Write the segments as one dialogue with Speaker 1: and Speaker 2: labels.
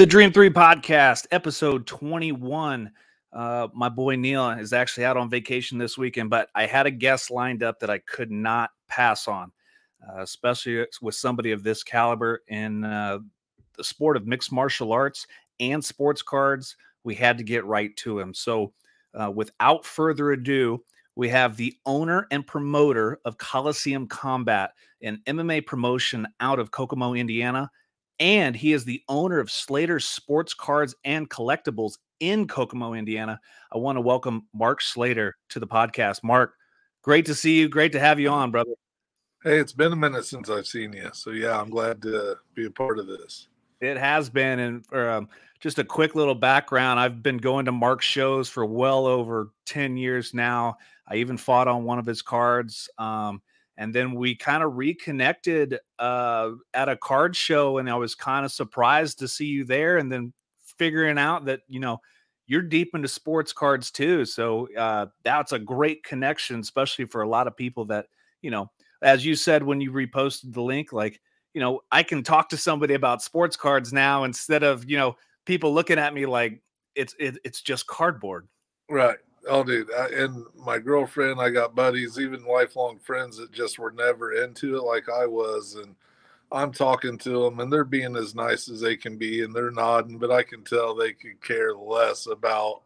Speaker 1: The Dream 3 podcast, episode 21. Uh, my boy Neil is actually out on vacation this weekend, but I had a guest lined up that I could not pass on, uh, especially with somebody of this caliber in uh, the sport of mixed martial arts and sports cards. We had to get right to him. So, uh, without further ado, we have the owner and promoter of Colosseum Combat, an MMA promotion out of Kokomo, Indiana and he is the owner of Slater's Sports Cards and Collectibles in Kokomo, Indiana. I want to welcome Mark Slater to the podcast. Mark, great to see you. Great to have you on, brother.
Speaker 2: Hey, it's been a minute since I've seen you. So, yeah, I'm glad to be a part of this.
Speaker 1: It has been. And for, um, just a quick little background I've been going to Mark's shows for well over 10 years now. I even fought on one of his cards. Um, and then we kind of reconnected uh, at a card show and i was kind of surprised to see you there and then figuring out that you know you're deep into sports cards too so uh, that's a great connection especially for a lot of people that you know as you said when you reposted the link like you know i can talk to somebody about sports cards now instead of you know people looking at me like it's it, it's just cardboard.
Speaker 2: Right Oh, dude, I, and my girlfriend, I got buddies, even lifelong friends that just were never into it like I was, and I'm talking to them, and they're being as nice as they can be, and they're nodding, but I can tell they could care less about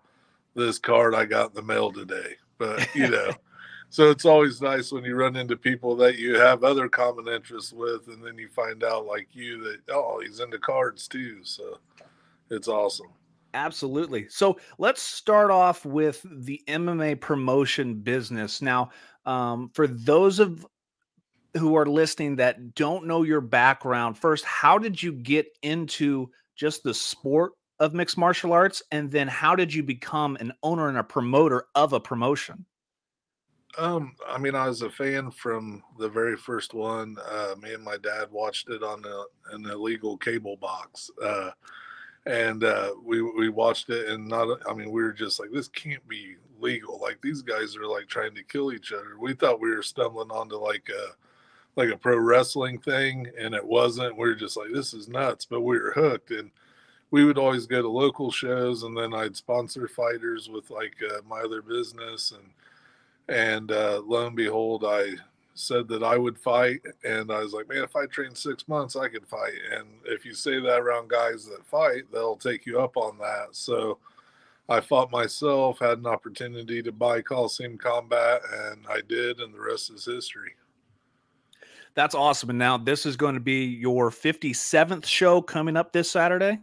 Speaker 2: this card I got in the mail today. But you know, so it's always nice when you run into people that you have other common interests with, and then you find out, like you, that oh, he's into cards too. So it's awesome.
Speaker 1: Absolutely. So let's start off with the MMA promotion business. Now, um, for those of who are listening that don't know your background, first, how did you get into just the sport of mixed martial arts? And then how did you become an owner and a promoter of a promotion?
Speaker 2: Um, I mean, I was a fan from the very first one. Uh, me and my dad watched it on a, an illegal cable box. Uh, and uh, we we watched it and not i mean we were just like this can't be legal. Like these guys are like trying to kill each other. We thought we were stumbling onto like a like a pro wrestling thing and it wasn't. We were just like this is nuts but we were hooked and we would always go to local shows and then i'd sponsor fighters with like uh, my other business and and uh, lo and behold i said that I would fight, and I was like, man, if I train six months, I could fight. And if you say that around guys that fight, they'll take you up on that. So I fought myself, had an opportunity to buy Colosseum Combat, and I did, and the rest is history.
Speaker 1: That's awesome. And now this is going to be your 57th show coming up this Saturday.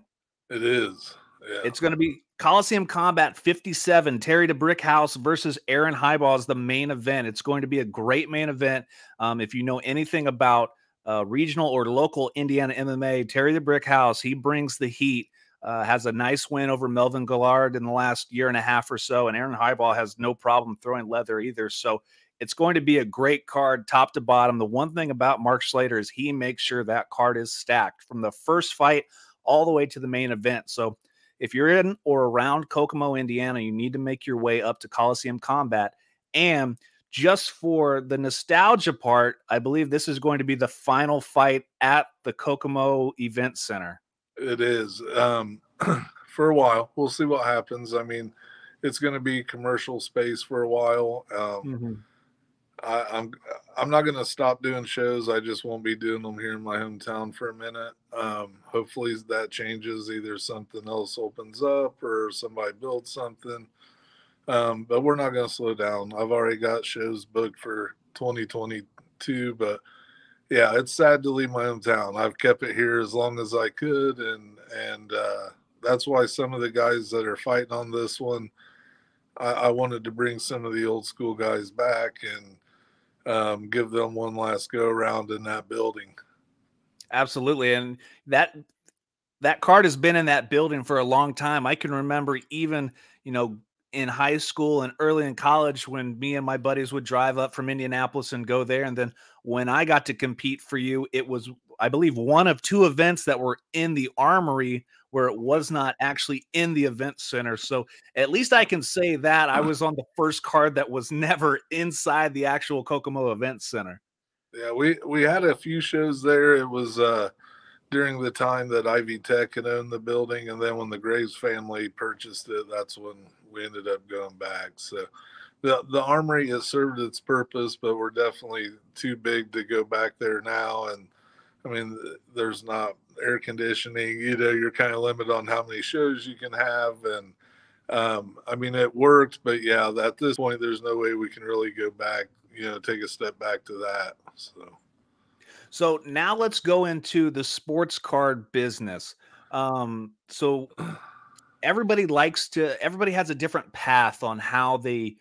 Speaker 2: It is.
Speaker 1: Yeah. It's going to be Colosseum Combat 57, Terry the Brick House versus Aaron Highball is the main event. It's going to be a great main event. Um, if you know anything about uh, regional or local Indiana MMA, Terry the Brick House, he brings the heat. Uh, has a nice win over Melvin Guillard in the last year and a half or so, and Aaron Highball has no problem throwing leather either. So it's going to be a great card, top to bottom. The one thing about Mark Slater is he makes sure that card is stacked from the first fight all the way to the main event. So if you're in or around Kokomo, Indiana, you need to make your way up to Colosseum Combat. And just for the nostalgia part, I believe this is going to be the final fight at the Kokomo Event Center.
Speaker 2: It is. Um, for a while, we'll see what happens. I mean, it's going to be commercial space for a while. Um, mm-hmm. I, I'm I'm not to stop doing shows. I just won't be doing them here in my hometown for a minute. Um, hopefully that changes. Either something else opens up or somebody builds something. Um, but we're not to slow down. I've already got shows booked for 2022. But yeah, it's sad to leave my hometown. I've kept it here as long as I could, and and uh, that's why some of the guys that are fighting on this one. I wanted to bring some of the old school guys back and um, give them one last go around in that building.
Speaker 1: Absolutely, and that that card has been in that building for a long time. I can remember even you know in high school and early in college when me and my buddies would drive up from Indianapolis and go there. And then when I got to compete for you, it was, I believe, one of two events that were in the armory where it was not actually in the event center. So at least I can say that I was on the first card that was never inside the actual Kokomo event center.
Speaker 2: Yeah, we we had a few shows there. It was uh during the time that Ivy Tech had owned the building, and then when the Graves family purchased it, that's when we ended up going back. So the the armory has served its purpose, but we're definitely too big to go back there now. And I mean, there's not air conditioning. You know, you're kind of limited on how many shows you can have, and um, I mean, it worked, but yeah, at this point, there's no way we can really go back. You know, take a step back to that. So.
Speaker 1: So now let's go into the sports card business. Um, so everybody likes to, everybody has a different path on how they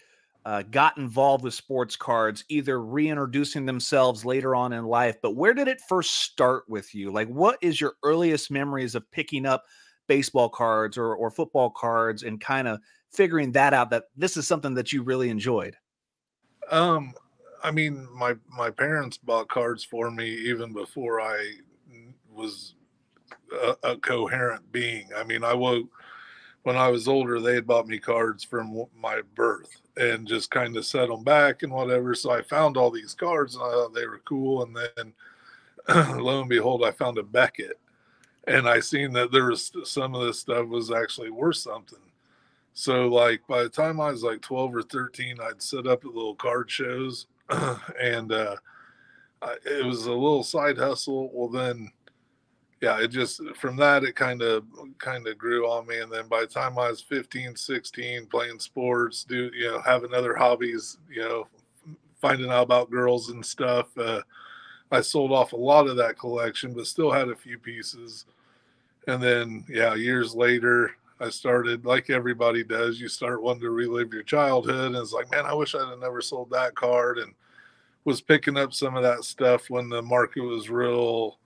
Speaker 1: uh, got involved with sports cards, either reintroducing themselves later on in life. But where did it first start with you? Like, what is your earliest memories of picking up baseball cards or, or football cards and kind of figuring that out that this is something that you really enjoyed?
Speaker 2: Um, I mean, my my parents bought cards for me even before I was a, a coherent being. I mean, I woke when I was older. They had bought me cards from my birth and just kind of set them back and whatever. So I found all these cards and I thought they were cool. And then lo and behold, I found a Beckett, and I seen that there was some of this stuff was actually worth something. So like by the time I was like 12 or 13, I'd set up at little card shows and uh, it was a little side hustle. Well, then, yeah, it just from that it kind of kind of grew on me. And then by the time I was 15, 16, playing sports, do you know having other hobbies, you know, finding out about girls and stuff. Uh, I sold off a lot of that collection, but still had a few pieces. And then, yeah, years later, I started like everybody does. You start wanting to relive your childhood, and it's like, man, I wish I'd have never sold that card. And was picking up some of that stuff when the market was real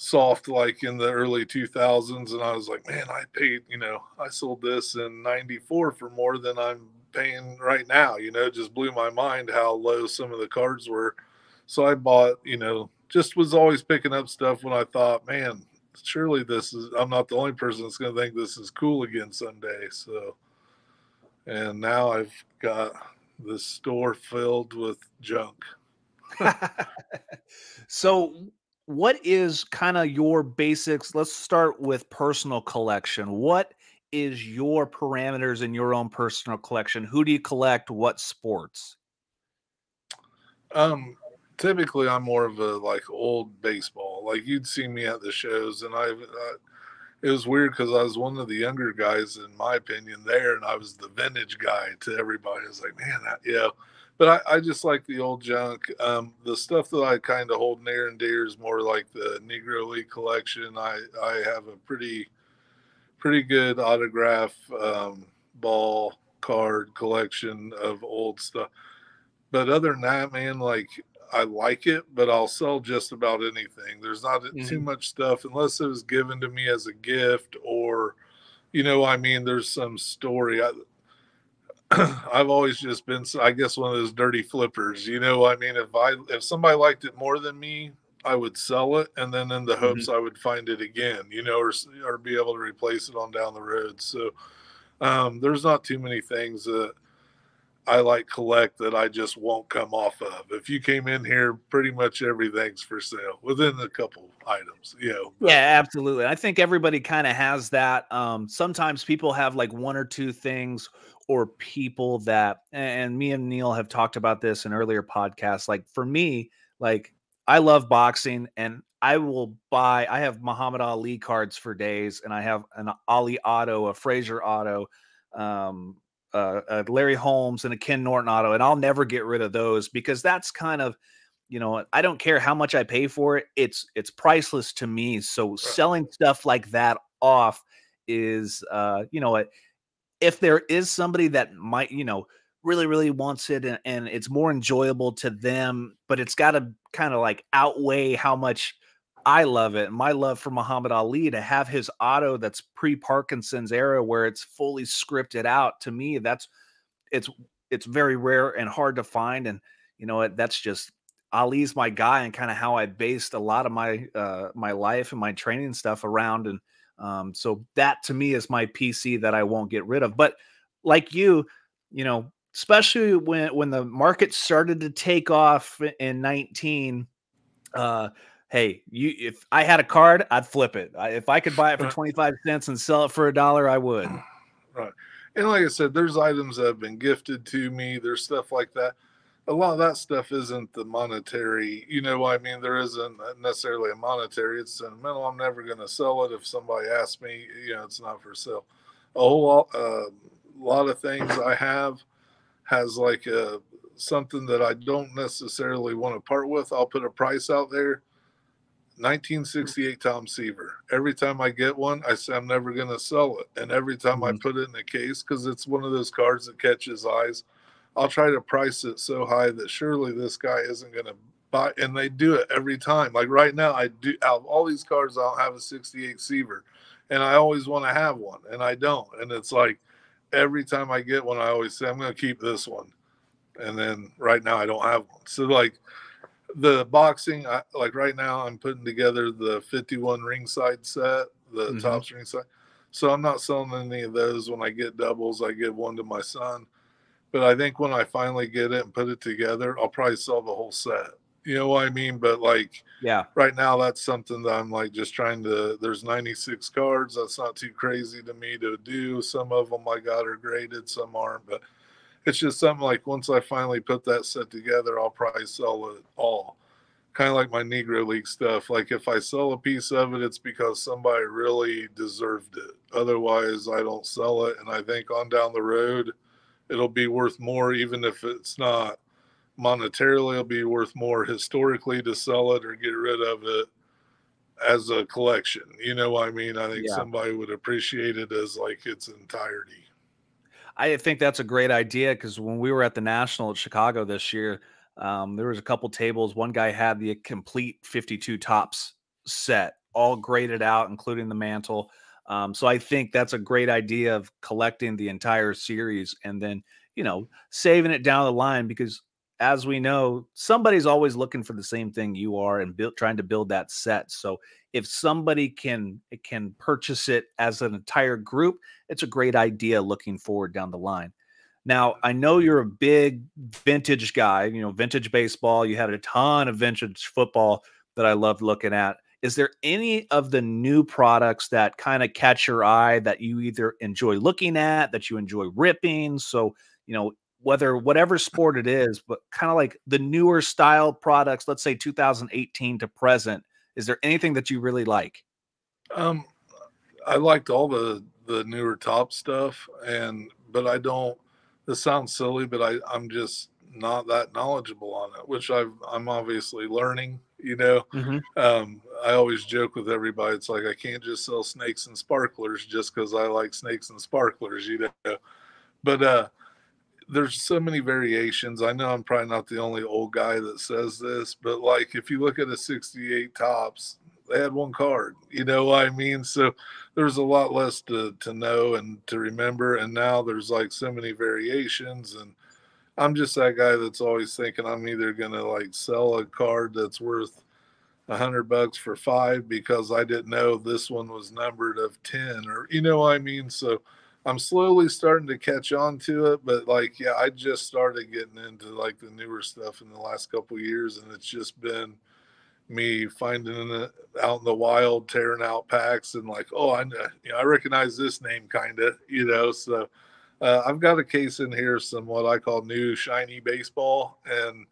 Speaker 2: soft like in the early 2000s and i was like man i paid you know i sold this in 94 for more than i'm paying right now you know it just blew my mind how low some of the cards were. So i bought you know just was always picking up stuff when i thought man surely this is i'm not the only person that's going to think this is cool again someday so. And now i've got the store filled with junk.
Speaker 1: So what is kind of your basics? Let's start with personal collection. What is your parameters in your own personal collection? Who do you collect what sports?
Speaker 2: Um typically i'm more of a like old baseball. Like you'd see me at the shows and i uh, it was weird because I was one of the younger guys, in my opinion, there, and I was the vintage guy to everybody. I was like, man, that, you know, but I, I just like the old junk. Um, the stuff that I kind of hold near and dear is more like the Negro League collection. I, I have a pretty, pretty good autograph um, ball card collection of old stuff. But other than that, man, like I like it, but I'll sell just about anything. There's not mm-hmm. too much stuff unless it was given to me as a gift or, you know, I mean, there's some story. I, I've always just been, I guess, one of those dirty flippers. You know, I mean, if I if somebody liked it more than me, I would sell it, and then in the hopes mm-hmm. I would find it again. You know, or or be able to replace it on down the road. So um, there's not too many things that I like collect that I just won't come off of. If you came in here, pretty much everything's for sale within a couple items. You know.
Speaker 1: Yeah, absolutely. I think everybody kind of has that. Um, sometimes people have like one or two things or people that and me and Neil have talked about this in earlier podcasts. Like for me, like I love boxing and I will buy I have Muhammad Ali cards for days and I have an Ali auto, a Frazier auto, um, uh, a Larry Holmes and a Ken Norton auto, and I'll never get rid of those because that's kind of you know i don't care how much i pay for it it's it's priceless to me so selling stuff like that off is uh you know if there is somebody that might, you know, really, really wants it and, and it's more enjoyable to them, but it's got to kind of like outweigh how much I love it. My love for Muhammad Ali to have his auto that's pre Parkinson's era where it's fully scripted out to me, that's it's it's very rare and hard to find. And you know, that's just Ali's my guy and kind of how I based a lot of my uh my life and my training stuff around and um, so that to me is my PC that I won't get rid of. But like you, you know, especially when when the market started to take off in 19, uh, hey, you if I had a card, I'd flip it. I, if I could buy it for 25 cents and sell it for a dollar, I would.
Speaker 2: Right. And like I said, there's items that have been gifted to me. There's stuff like that. A lot of that stuff isn't the monetary, you know. I mean, there isn't necessarily a monetary. It's sentimental. I'm never going to sell it if somebody asks me. You know, it's not for sale. A whole lot, uh, lot of things I have has like a something that I don't necessarily want to part with. I'll put a price out there 1968 Tom Seaver. Every time I get one, I say I'm never going to sell it. And every time mm-hmm. I put it in a case, because it's one of those cards that catches eyes, I'll try to price it so high that surely this guy isn't going to buy. And they do it every time. Like right now, I do out of all these cards, I don't have a 68 Seaver. And I always want to have one, and I don't. And it's like every time I get one, I always say, I'm going to keep this one. And then right now, I don't have one. So, like, the boxing, I, like right now, I'm putting together the 51 ringside set, the mm-hmm. Topps ringside. So I'm not selling any of those. When I get doubles, I give one to my son. But I think when I finally get it and put it together, I'll probably sell the whole set. You know what I mean? But like,
Speaker 1: yeah,
Speaker 2: right now that's something that I'm like just trying to. There's 96 cards. That's not too crazy to me to do. Some of them I got are graded, some aren't. But it's just something like once I finally put that set together, I'll probably sell it all. Kind of like my Negro League stuff. Like if I sell a piece of it, it's because somebody really deserved it. Otherwise, I don't sell it. And I think on down the road, it'll be worth more, even if it's not monetarily, it'll be worth more historically to sell it or get rid of it as a collection. You know what I mean? I think yeah. somebody would appreciate it as like its entirety.
Speaker 1: I think that's a great idea because when we were at the National at Chicago this year, um, there was a couple tables. One guy had the complete 52 Topps set, all graded out, including the Mantle. Um, so I think that's a great idea of collecting the entire series and then, you know, saving it down the line because as we know, somebody's always looking for the same thing you are and build, trying to build that set. So if somebody can can purchase it as an entire group, it's a great idea looking forward down the line. Now, I know you're a big vintage guy, you know, vintage baseball. You had a ton of vintage football that I loved looking at. Is there any of the new products that kind of catch your eye that you either enjoy looking at, that you enjoy ripping? So, you know, whether whatever sport it is, but kind of like the newer style products, let's say 2018 to present, is there anything that you really like?
Speaker 2: Um, I liked all the the newer top stuff, and but I don't. This sounds silly, but I I'm just not that knowledgeable on it, which I've I'm obviously learning. You know, mm-hmm. um, I always joke with everybody. It's like I can't just sell snakes and sparklers just because I like snakes and sparklers. You know, but uh, there's so many variations. I know I'm probably not the only old guy that says this, but like if you look at a 68 Topps, they had one card. You know what I mean? So there's a lot less to to know and to remember. And now there's like so many variations and I'm just that guy that's always thinking I'm either gonna like sell a card that's worth a hundred bucks for five because I didn't know this one was numbered of ten or you know what I mean. So I'm slowly starting to catch on to it, but like, yeah, I just started getting into like the newer stuff in the last couple years, and it's just been me finding it out in the wild, tearing out packs, and like, oh, I know, you know, I recognize this name, kind of, you know. So uh, I've got a case in here, some what I call new shiny baseball, and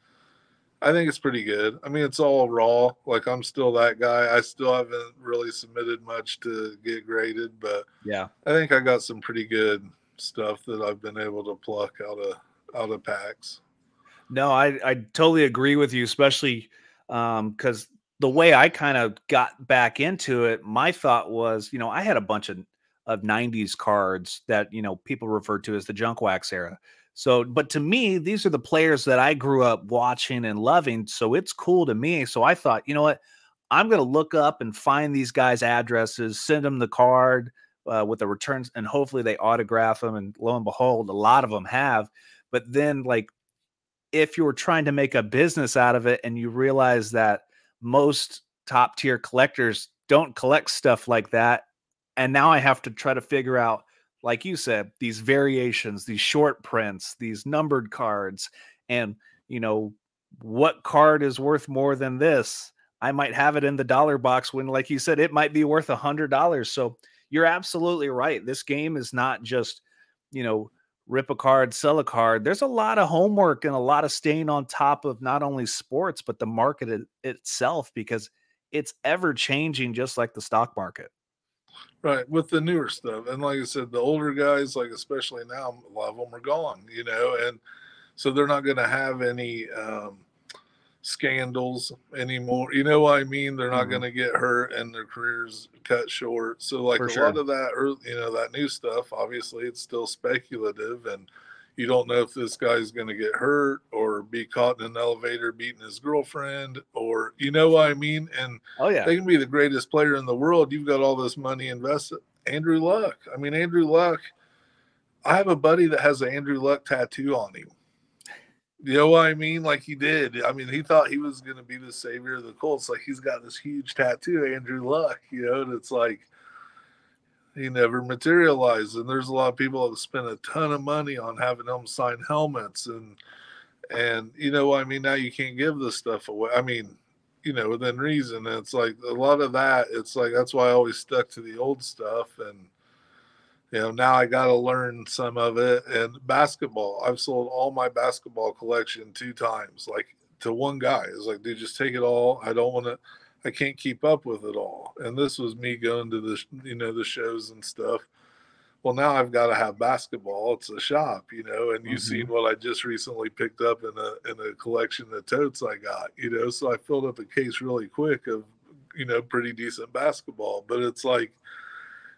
Speaker 2: I think it's pretty good. I mean, it's all raw. Like I'm still that guy. I still haven't really submitted much to get graded, but
Speaker 1: yeah,
Speaker 2: I think I got some pretty good stuff that I've been able to pluck out of out of packs.
Speaker 1: No, I I totally agree with you, especially um because the way I kind of got back into it, my thought was, you know, I had a bunch of of 90s cards that you know people refer to as the junk wax era so, but to me, these are the players that I grew up watching and loving. So it's cool to me. So I thought, you know what? I'm going to look up and find these guys' addresses, send them the card uh, with the returns, and hopefully they autograph them. And lo and behold, a lot of them have. But then, like, if you were trying to make a business out of it and you realize that most top tier collectors don't collect stuff like that, and now I have to try to figure out like you said, these variations, these short prints, these numbered cards, and you know what card is worth more than this. I might have it in the dollar box when, like you said, it might be worth a hundred dollars. So you're absolutely right. This game is not just, you know, rip a card, sell a card. There's a lot of homework and a lot of staying on top of not only sports, but the market it, itself because it's ever changing, just like the stock market.
Speaker 2: Right, with the newer stuff. And like I said, the older guys, like especially now, a lot of them are gone, you know, and so they're not going to have any um, scandals anymore. You know what I mean? They're not mm-hmm. going to get hurt and their careers cut short. So like For a sure. lot of that, you know, that new stuff, obviously it's still speculative and you don't know if this guy's going to get hurt or be caught in an elevator beating his girlfriend or you know what I mean? And
Speaker 1: oh yeah,
Speaker 2: they can be the greatest player in the world. You've got all this money invested. Andrew Luck. I mean, Andrew Luck. I have a buddy that has an Andrew Luck tattoo on him. You know what I mean? Like he did. I mean, he thought he was going to be the savior of the Colts. Like he's got this huge tattoo, Andrew Luck. You know, and it's like he never materialized. And there's a lot of people that spend a ton of money on having them sign helmets and and you know, I mean, now you can't give this stuff away. I mean, you know, within reason. It's like a lot of that. It's like that's why I always stuck to the old stuff and you know now i got to learn some of it and basketball i've sold all my basketball collection two times like to one guy it's like dude just take it all i don't want to i can't keep up with it all. And this was me going to the you know the shows and stuff. Well now i've got to have basketball. It's a shop you know and you've mm-hmm. seen what i just recently picked up in a in a collection of totes i got you know? So i filled up a case really quick of you know pretty decent basketball. But it's like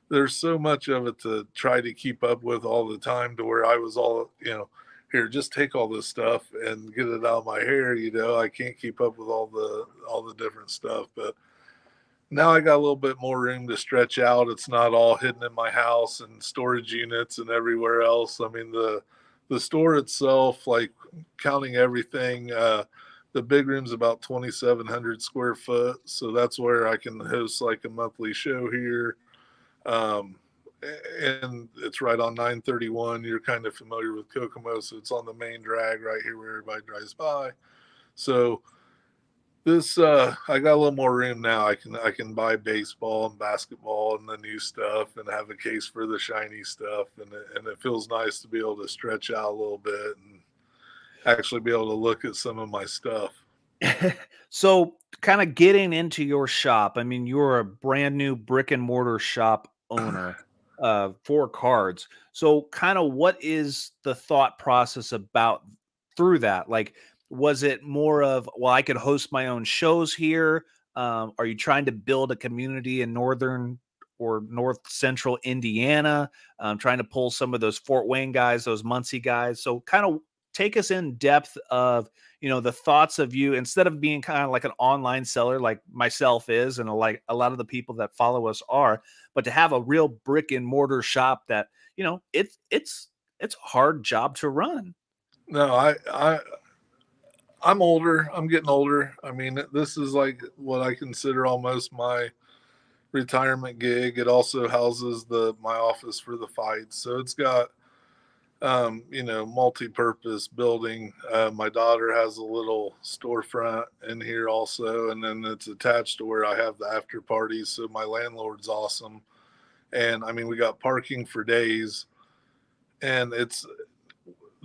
Speaker 2: there's so much of it to try to keep up with all the time to where I was all, you know, here, just take all this stuff and get it out of my hair. You know, I can't keep up with all the all the different stuff, but now I got a little bit more room to stretch out. It's not all hidden in my house and storage units and everywhere else. I mean the the store itself, like counting everything, uh, the big room's about 2,700 square foot, so that's where I can host like a monthly show here. Um, and it's right on 931. You're kind of familiar with Kokomo, so it's on the main drag right here where everybody drives by. So this uh I got a little more room now. I can I can buy baseball and basketball and the new stuff and have a case for the shiny stuff and it, and it feels nice to be able to stretch out a little bit and actually be able to look at some of my stuff.
Speaker 1: so kind of getting into your shop. I mean, you're a brand new brick and mortar shop owner uh, for cards. So, kind of what is the thought process about through that? Like, was it more of, well, I could host my own shows here? Um, are you trying to build a community in northern or north central Indiana? Um, trying to pull some of those Fort Wayne guys, those Muncie guys. So, kind of take us in depth of you know the thoughts of you instead of being kind of like an online seller like myself is and like a lot of the people that follow us are but to have a real brick and mortar shop that you know it's it's it's a hard job to run.
Speaker 2: No i i i'm older i'm getting older i mean this is like what i consider almost my retirement gig it also houses the my office for the fights so it's got um, you know, multi-purpose building. Uh, my daughter has a little storefront in here also, and then it's attached to where I have the after parties. So my landlord's awesome, and I mean, we got parking for days, and it's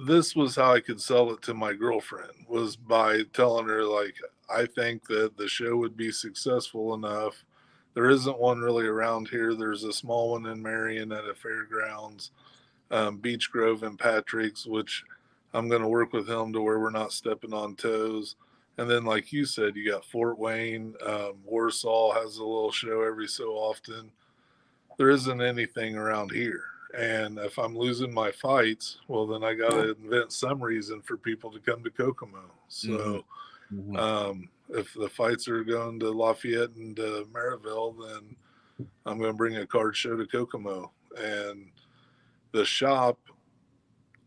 Speaker 2: this was how I could sell it to my girlfriend was by telling her like I think that the show would be successful enough. There isn't one really around here. There's a small one in Marion at a fairgrounds um, Beech Grove and Patrick's, which I'm going to work with him to where we're not stepping on toes. And then, like you said, you got Fort Wayne, um, Warsaw has a little show every so often. There isn't anything around here. And if I'm losing my fights, well, then I got to invent some reason for people to come to Kokomo. So, mm-hmm. um, if the fights are going to Lafayette and uh, Merrillville, then I'm going to bring a card show to Kokomo. And the shop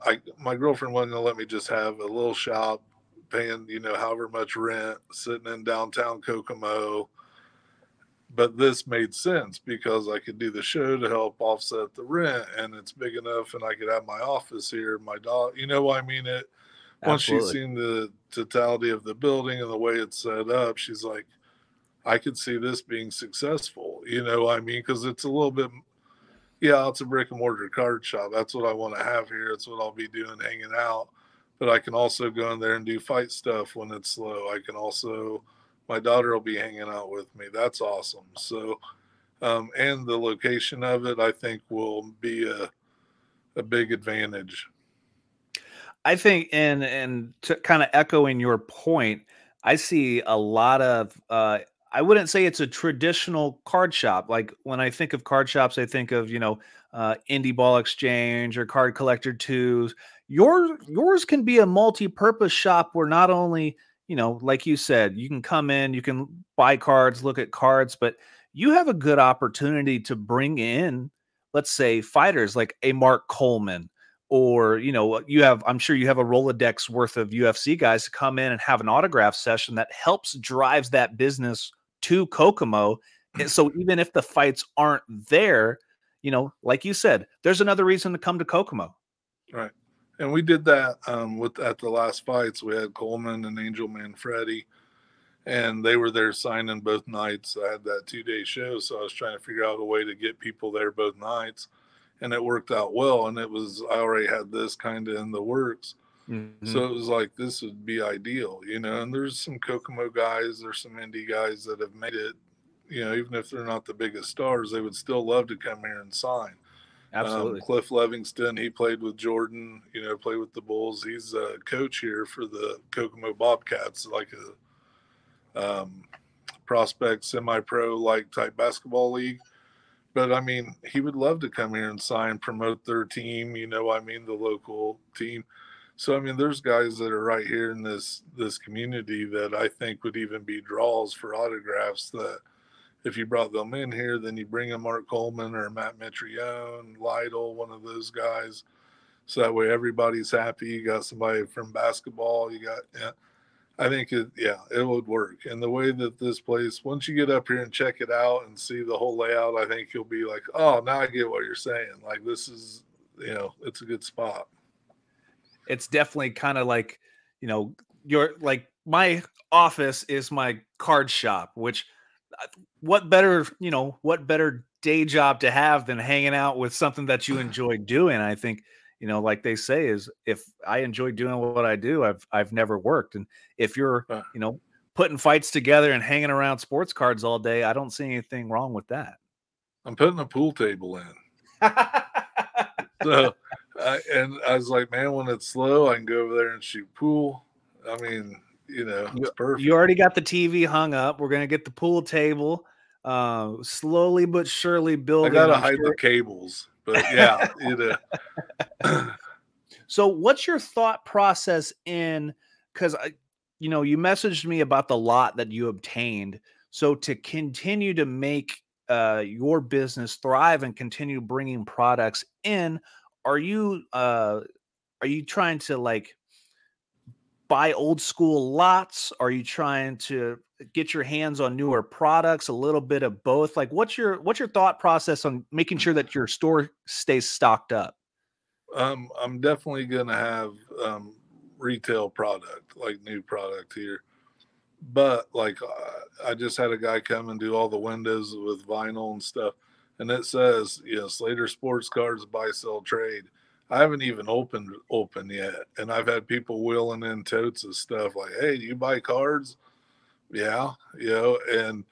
Speaker 2: I my girlfriend wasn't gonna let me just have a little shop paying, you know, however much rent sitting in downtown Kokomo. But this made sense because I could do the show to help offset the rent and it's big enough and I could have my office here, my dog you know I mean it once she's seen the totality of the building and the way it's set up, she's like, I could see this being successful. You know, I mean, because it's a little bit, yeah, it's a brick and mortar card shop. That's what I want to have here. That's what I'll be doing, hanging out. But I can also go in there and do fight stuff when it's slow. I can also, my daughter will be hanging out with me. That's awesome. So, um, and the location of it, I think, will be a a big advantage.
Speaker 1: I think, and and to kind of echoing your point, I see a lot of uh, I wouldn't say it's a traditional card shop. Like when I think of card shops, I think of you know uh, indie ball exchange or card collector twos. Your yours can be a multi-purpose shop where not only you know, like you said, you can come in, you can buy cards, look at cards, but you have a good opportunity to bring in, let's say, fighters like a Mark Coleman, or you know you have i'm sure you have a rolodex worth of ufc guys to come in and have an autograph session that helps drives that business to Kokomo. And so even if the fights aren't there, you know, like you said, there's another reason to come to Kokomo.
Speaker 2: Right. And we did that um, with at the last fights. We had Coleman and Angel Manfredi, and they were there signing both nights. I had that two day show, so I was trying to figure out a way to get people there both nights, and it worked out well. And it was I already had this kind of in the works, Mm-hmm. So it was like this would be ideal, you know. And there's some Kokomo guys, there's some indie guys that have made it, you know, even if they're not the biggest stars, they would still love to come here and sign.
Speaker 1: Um, Absolutely.
Speaker 2: Um, Cliff Levingston, he played with Jordan, you know, played with the Bulls. He's a coach here for the Kokomo Bobcats, like a um, prospect, semi pro like type basketball league. But I mean, he would love to come here and sign, promote their team, you know, I mean, the local team so I mean, there's guys that are right here in this this community that I think would even be draws for autographs. That if you brought them in here, then you bring a Mark Coleman or Matt Mitrione, Lytle, one of those guys. So that way everybody's happy. You got somebody from basketball. You got yeah. I think it yeah, it would work. And the way that this place, once you get up here and check it out and see the whole layout, I think you'll be like, oh, now I get what you're saying. Like this is, you know, it's a good spot
Speaker 1: it's definitely kind of like you know your like my office is my card shop which uh, what better you know what better day job to have than hanging out with something that you enjoy doing? I think you know like they say is if i enjoy doing what i do i've i've never worked. And if you're you know putting fights together and hanging around sports cards all day i don't see anything wrong with that.
Speaker 2: I'm putting a pool table in. So I, and I was like, man, when it's slow, I can go over there and shoot pool. I mean, you know, it's perfect.
Speaker 1: You already got the TV hung up. We're gonna get the pool table. Uh, slowly but surely building.
Speaker 2: I gotta hide sure. the cables, but yeah, you
Speaker 1: know. so, what's your thought process in? Because I, you know, you messaged me about the lot that you obtained. So to continue to make uh, your business thrive and continue bringing products in, are you uh are you trying to like buy old school lots? Are you trying to get your hands on newer products a little bit of both? Like what's your what's your thought process on making sure that your store stays stocked up?
Speaker 2: Um i'm definitely gonna have um retail product like new product here. But like uh, i just had a guy come and do all the windows with vinyl and stuff and it says, you know, Slater Sports Cards buy sell trade. I haven't even opened open yet, and I've had people wheeling in totes of stuff like, "Hey, do you buy cards?" Yeah, you know, and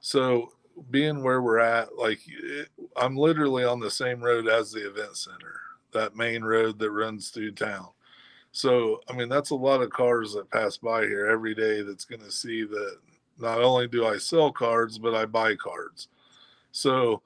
Speaker 2: so being where we're at, like it, I'm literally on the same road as the event center, that main road that runs through town. So, I mean, that's a lot of cars that pass by here every day that's going to see that not only do I sell cards, but I buy cards. So,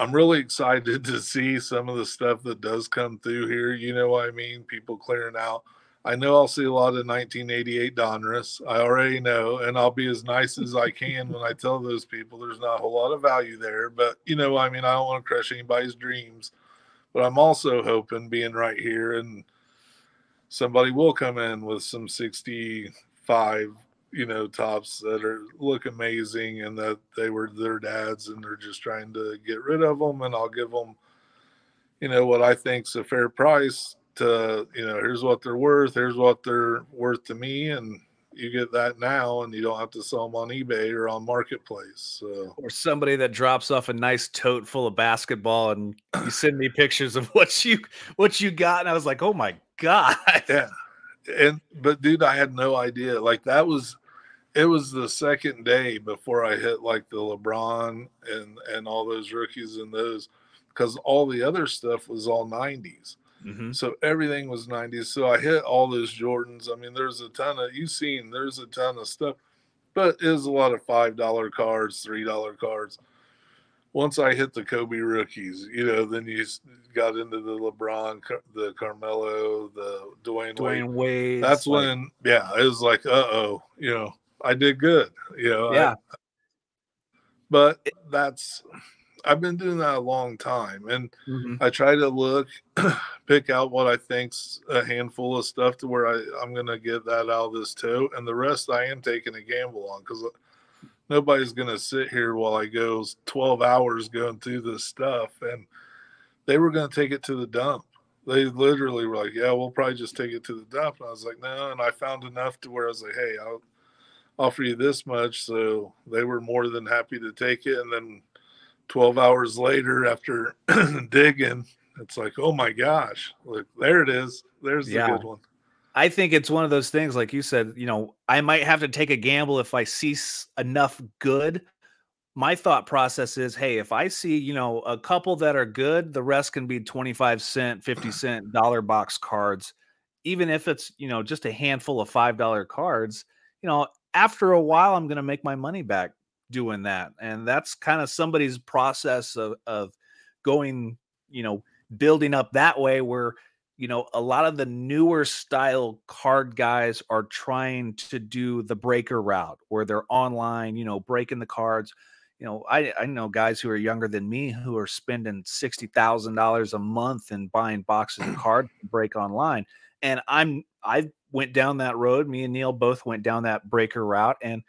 Speaker 2: I'm really excited to see some of the stuff that does come through here. You know what I mean? People clearing out. I know I'll see a lot of 1988 Donruss. I already know, and I'll be as nice as I can when I tell those people there's not a whole lot of value there. But you know, I mean, I don't want to crush anybody's dreams. But I'm also hoping being right here and somebody will come in with some 65 you know Topps that are look amazing and that they were their dads and they're just trying to get rid of them and i'll give them you know what i think's a fair price to you know here's what they're worth here's what they're worth to me and you get that now, and you don't have to sell them on eBay or on Marketplace. So.
Speaker 1: Or somebody that drops off a nice tote full of basketball, and you send me pictures of what you what you got, and I was like, oh my god.
Speaker 2: Yeah, and but dude, I had no idea. Like that was it was the second day before I hit like the LeBron and and all those rookies and those because all the other stuff was all 90s. Mm-hmm. So everything was 90s. So I hit all those Jordans. I mean, there's a ton of you've seen there's a ton of stuff, but it was a lot of five dollar cards, three dollar cards. Once I hit the Kobe rookies, you know, then you got into the LeBron, the Carmelo, the Dwayne,
Speaker 1: Dwyane Wade. Wade.
Speaker 2: That's like, when, yeah, it was like, uh oh, you know, I did good, you know.
Speaker 1: Yeah. I,
Speaker 2: but that's I've been doing that a long time, and mm-hmm. I try to look, pick out what I think's a handful of stuff to where I I'm gonna get that out of this too, and the rest I am taking a gamble on because nobody's gonna sit here while I go 12 hours going through this stuff, and they were gonna take it to the dump. They literally were like, "Yeah, we'll probably just take it to the dump," and I was like, "No," and I found enough to where I was like, "Hey, I'll." Offer you this much so they were more than happy to take it. And then 12 hours later after digging it's like oh my gosh look there it is. There's the yeah. good one.
Speaker 1: I think it's one of those things like you said you know i might have to take a gamble if i see enough good. My thought process is hey if i see you know a couple that are good the rest can be 25 cent 50 cent dollar box cards. Even if it's you know just a handful of five dollar cards you know after a while i'm going to make my money back doing that and that's kind of somebody's process of, of going you know building up that way where you know a lot of the newer style card guys are trying to do the breaker route where they're online you know breaking the cards. You know i i know guys who are younger than me who are spending $60000 a month and buying boxes of cards to break online and i'm i went down that road me and neil both went down that breaker route and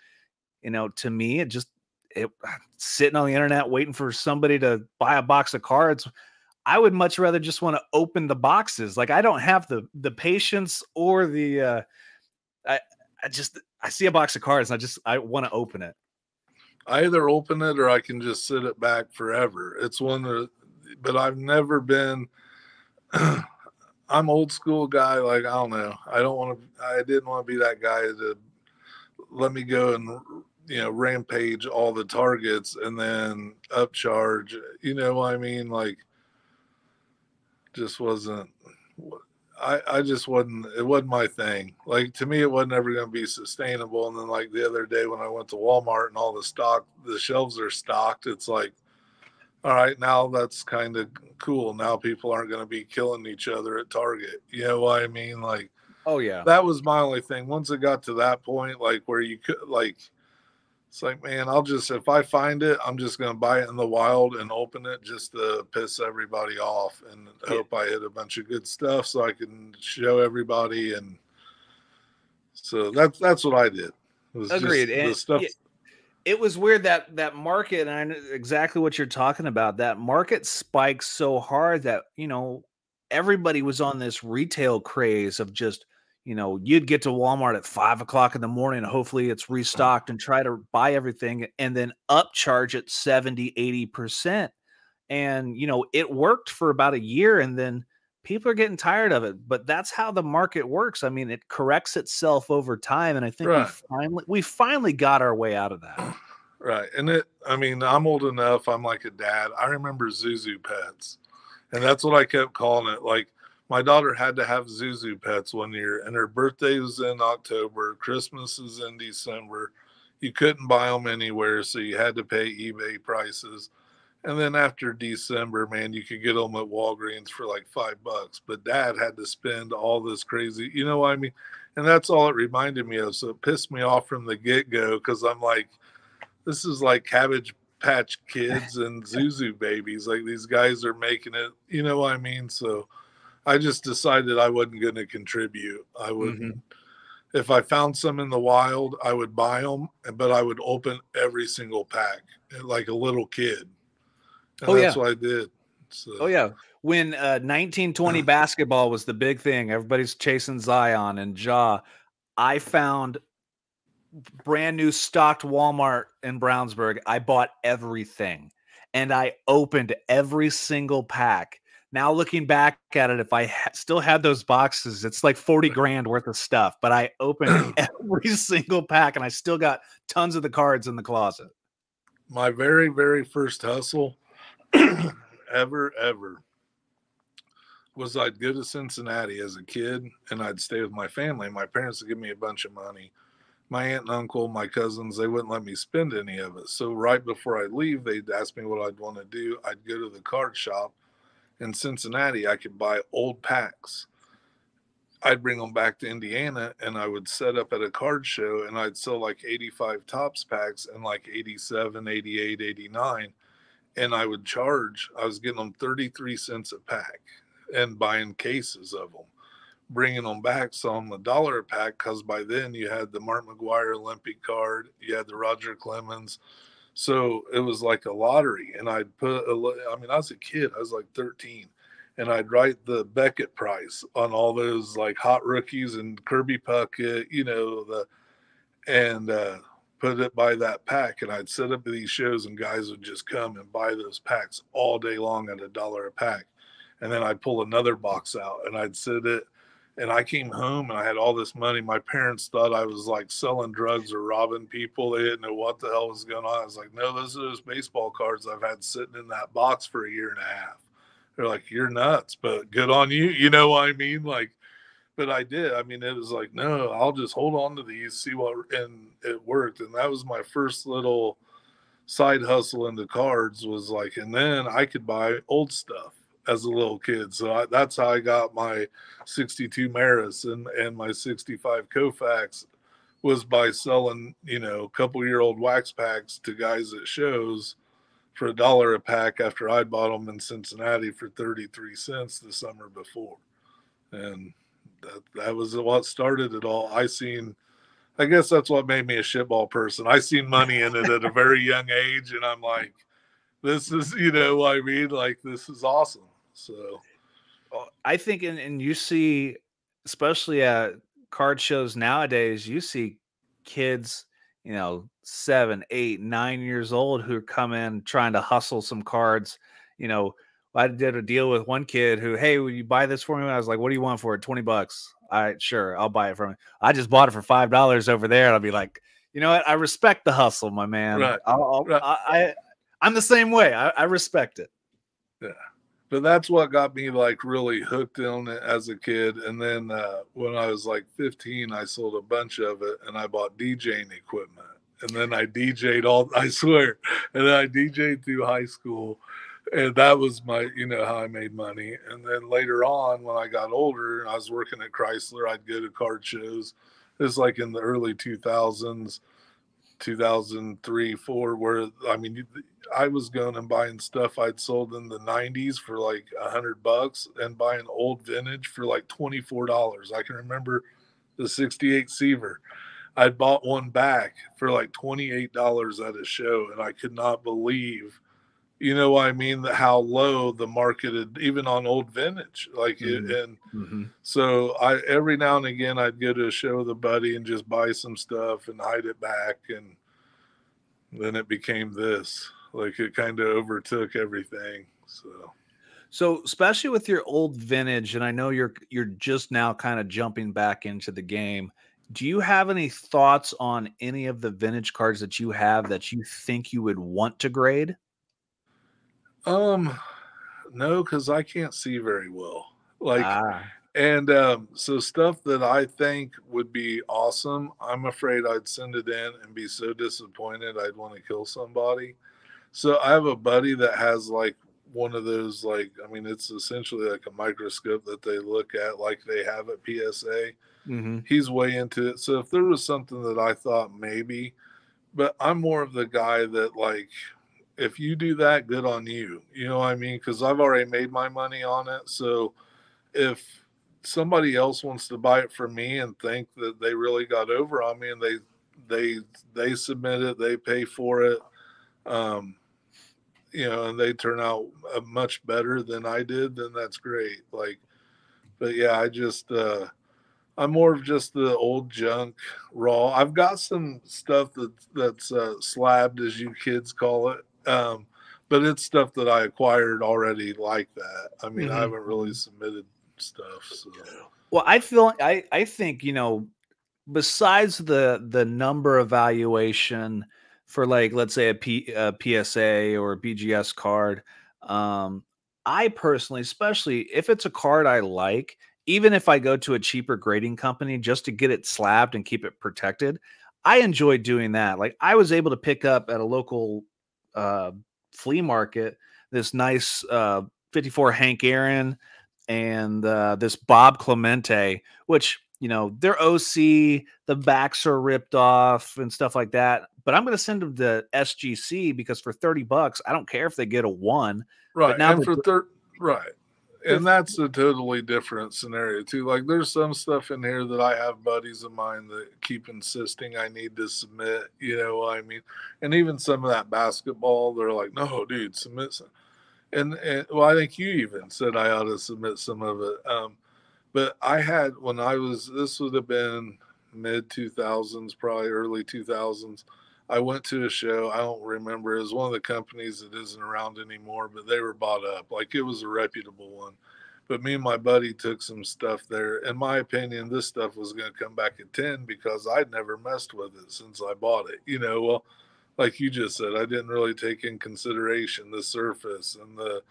Speaker 1: you know, to me, it just it sitting on the internet waiting for somebody to buy a box of cards. I would much rather just want to open the boxes. Like I don't have the the patience or the uh I I just I see a box of cards and I just I want to open it.
Speaker 2: I either open it or I can just sit it back forever. It's one that but I've never been I'm old school guy like I don't know. I don't want to I didn't want to be that guy to let me go and you know rampage all the targets and then upcharge you know what i mean? Like just wasn't i i just wasn't it wasn't my thing. Like to me it wasn't ever going to be sustainable. And then like the other day when i went to walmart and all the stock the shelves are stocked it's like all right now that's kind of cool now people aren't going to be killing each other at target you know what i mean like
Speaker 1: oh yeah
Speaker 2: that was my only thing once it got to that point like where you could like it's like, man, I'll just if I find it, I'm just gonna buy it in the wild and open it just to piss everybody off and yeah. hope I hit a bunch of good stuff so I can show everybody and so that's that's what I did.
Speaker 1: Agreed. And stuff. It, it was weird that that market, and I know exactly what you're talking about. That market spiked so hard that you know everybody was on this retail craze of just you know, you'd get to Walmart at five o'clock in the morning, hopefully it's mm-hmm. restocked and try to buy everything and then upcharge it 70, 80%. And, you know, it worked for about a year and then people are getting tired of it. But that's how the market works. I mean, it corrects itself over time. And I think right. we finally we finally got our way out of that.
Speaker 2: Right. And it I mean, I'm old enough, I'm like a dad. I remember Zhu Zhu pets. And that's what I kept calling it. Like my daughter had to have Zhu Zhu pets one year, and her birthday was in October. Christmas is in December. You couldn't buy them anywhere, so you had to pay eBay prices. And then after December, man, you could get them at Walgreens for like five bucks. But dad had to spend all this crazy, you know what I mean? And that's all it reminded me of. So it pissed me off from the get go because I'm like, this is like Cabbage Patch Kids and Zhu Zhu babies. Like these guys are making it, you know what I mean? So I just decided I wasn't going to contribute. I wouldn't. Mm-hmm. If I found some in the wild, I would buy them, but I would open every single pack like a little kid. Oh that's yeah, what I did.
Speaker 1: So. Oh yeah, when uh, 1920 basketball was the big thing, everybody's chasing Zion and Ja. I found brand new stocked Walmart in Brownsburg. I bought everything and I opened every single pack. Now looking back at it, if I ha- still had those boxes, it's like 40 grand worth of stuff, but I opened every single pack and I still got tons of the cards in the closet.
Speaker 2: My very, very first hustle ever, ever was I'd go to Cincinnati as a kid and I'd stay with my family. My parents would give me a bunch of money my aunt and uncle, my cousins, they wouldn't let me spend any of it. So right before I leave, they'd ask me what I'd want to do. I'd go to the card shop in Cincinnati. I could buy old packs. I'd bring them back to Indiana and I would set up at a card show and I'd sell like 85 Topps packs and like 87, 88, 89. And I would charge, I was getting them 33 cents a pack and buying cases of them bringing them back selling the dollar a pack because by then you had the Mark McGwire Olympic card, you had the Roger Clemens. So it was like a lottery. And I'd put, a, I mean, I was a kid, I was like 13, and I'd write the Beckett price on all those like hot rookies and Kirby Puckett, you know, the, and, uh, put it by that pack and I'd set up these shows and guys would just come and buy those packs all day long at a dollar a pack. And then I'd pull another box out and I'd sit it and I came home and I had all this money. My parents thought I was like selling drugs or robbing people. They didn't know what the hell was going on. I was like, no, those are those baseball cards I've had sitting in that box for a year and a half. They're like, you're nuts, but good on you. You know what I mean? Like, but I did. I mean, it was like, no, I'll just hold on to these, see what, and it worked. And that was my first little side hustle into cards was like, and then I could buy old stuff as a little kid. So I, that's how I got my 62 Maris and, and my 65 Koufax was by selling, you know, a couple year old wax packs to guys at shows for a dollar a pack after I bought them in Cincinnati for 33 cents the summer before. And that, that was what started it all. I seen, I guess that's what made me a shitball person. I seen money in it at a very young age. And I'm like, this is, you know, I mean, like, this is awesome. So
Speaker 1: I think, and, and you see, especially at card shows nowadays, you see kids, you know, seven, eight, nine years old who come in trying to hustle some cards. You know, I did a deal with one kid who, hey, will you buy this for me? I was like, what do you want for it? 20 bucks. All right, sure, I'll buy it from you. I just bought it for five dollars over there. And I'll be like, you know what? I respect the hustle, my man. Right. I'll, I'll. I, I, I'm the same way. I, I respect it.
Speaker 2: Yeah but that's what got me like really hooked on it as a kid. And then uh, when I was like 15, I sold a bunch of it and I bought DJing equipment. And then I DJ'd all, I swear, and then I DJ'd through high school. And that was my, you know, how I made money. And then later on, when I got older and I was working at Chrysler, I'd go to card shows. It's like in the early 2000s 2003 4 where i mean i was going and buying stuff i'd sold in the 90s for like a hundred bucks and buying old vintage for like $24 i can remember the 68 seaver i bought one back for like $28 at a show and i could not believe you know what I mean? How low the market had, even on old vintage, like mm-hmm. it, and mm-hmm. so I every now and again I'd go to a show with a buddy and just buy some stuff and hide it back, and then it became this. Like it kind of overtook everything. So,
Speaker 1: so especially with your old vintage, and I know you're you're just now kind of jumping back into the game. Do you have any thoughts on any of the vintage cards that you have that you think you would want to grade?
Speaker 2: Um, no, because I can't see very well. Like, ah. and um, so stuff that I think would be awesome, I'm afraid I'd send it in and be so disappointed I'd want to kill somebody. So I have a buddy that has like one of those, like, I mean, it's essentially like a microscope that they look at, like they have at PSA. Mm-hmm. He's way into it. So if there was something that I thought maybe, but I'm more of the guy that like if you do that, good on you. You know what I mean? Because I've already made my money on it. So if somebody else wants to buy it from me and think that they really got over on me and they they they submit it, they pay for it, um, you know, and they turn out uh, much better than I did, then that's great. Like, but yeah, I just uh, I'm more of just the old junk raw. I've got some stuff that that's uh, slabbed, as you kids call it, um, but it's stuff that I acquired already like that. I mean, mm-hmm. I haven't really submitted stuff. So.
Speaker 1: Well, I feel I I think you know, besides the the number evaluation for like let's say a, P, a PSA or a BGS card, um, I personally, especially if it's a card I like even if I go to a cheaper grading company just to get it slabbed and keep it protected, I enjoy doing that. Like I was able to pick up at a local uh, flea market this nice uh, 54 Hank Aaron and uh, this Bob Clemente, which you know their OC, the backs are ripped off and stuff like that. But I'm going to send them to SGC because for 30 bucks, I don't care if they get a one.
Speaker 2: Right. But now and for thir- right and that's a totally different scenario too. Like there's some stuff in here that I have buddies of mine that keep insisting I need to submit, you know I mean? And even some of that basketball, they're like, no, dude, submit some. And, and well, I think you even said I ought to submit some of it. Um, but I had when I was this would have been mid 2000s, probably early 2000s. I went to a show. I don't remember. It was one of the companies that isn't around anymore, but they were bought up. Like it was a reputable one. But me and my buddy took some stuff there. In my opinion, this stuff was going to come back at 10 because I'd never messed with it since I bought it. You know, well, like you just said, I didn't really take in consideration the surface and the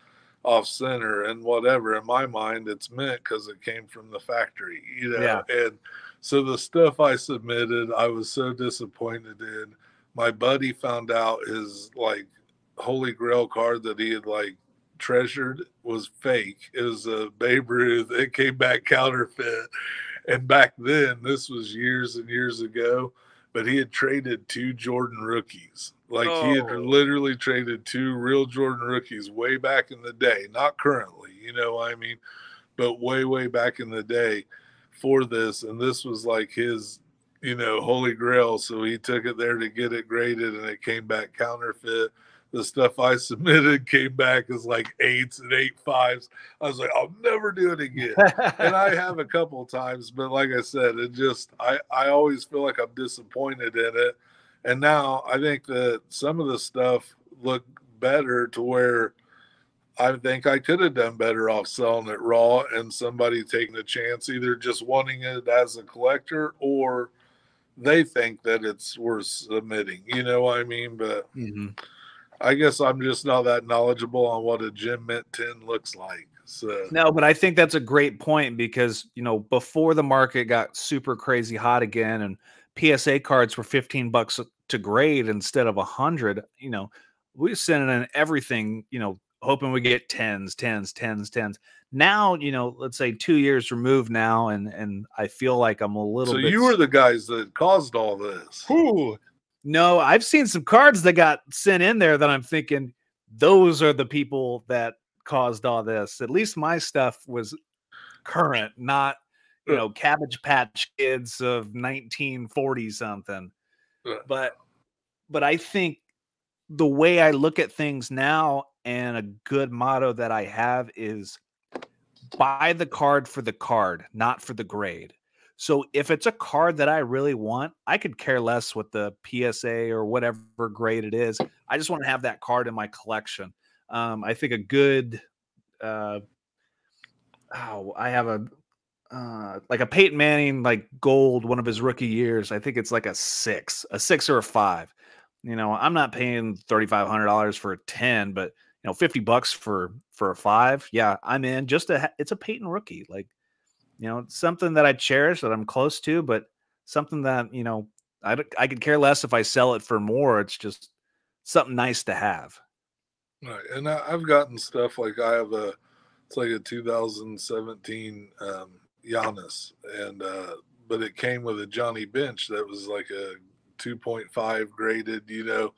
Speaker 2: off center and whatever. In my mind, it's mint because it came from the factory, you know. Yeah. And so the stuff I submitted, I was so disappointed in my buddy found out his like holy grail card that he had like treasured was fake. It was a Babe Ruth. It came back counterfeit. And back then, this was years and years ago, but he had traded two Jordan rookies. Like oh. he had oh. literally traded two real Jordan rookies way back in the day, not currently, you know I mean, but way, way back in the day for this. And this was like his you know, holy grail. So he took it there to get it graded and it came back counterfeit. The stuff I submitted came back as like eights and eight fives. I was like, I'll never do it again. and I have a couple times, but like I said, it just I, I always feel like I'm disappointed in it. And now I think that some of the stuff look better to where I think I could have done better off selling it raw and somebody taking a chance, either just wanting it as a collector or they think that it's worth submitting. You know what I mean? But mm-hmm. I guess I'm just not that knowledgeable on what a gem mint tin looks like. So
Speaker 1: no, but I think that's a great point because you know before the market got super crazy hot again and PSA cards were 15 bucks to grade instead of a hundred, you know, we sending in everything, you know, hoping we get tens, tens, tens, tens now you know let's say two years removed now and and i feel like i'm a little
Speaker 2: so you were the guys that caused all this.
Speaker 1: Ooh. no i've seen some cards that got sent in there that i'm thinking those are the people that caused all this. At least my stuff was current not you know cabbage patch kids of 1940 something but but i think the way i look at things now and a good motto that i have is buy the card for the card, not for the grade. So if it's a card that I really want, I could care less what the PSA or whatever grade it is. I just want to have that card in my collection. Um, I think a good, uh, oh, I have a uh, like a Peyton Manning like gold one of his rookie years. I think it's like a six, a six or a five. You know, I'm not paying thirty five hundred dollars for a ten, but you know, 50 bucks for for a five. Yeah, I'm in. Just a it's a Peyton rookie. Like, you know, something that I cherish that I'm close to, but something that, you know, I I could care less if I sell it for more. It's just something nice to have.
Speaker 2: Right. And I, have gotten stuff like I have a it's like a 2017 um Giannis and uh but it came with a Johnny Bench that was like a 2.5 graded, you know,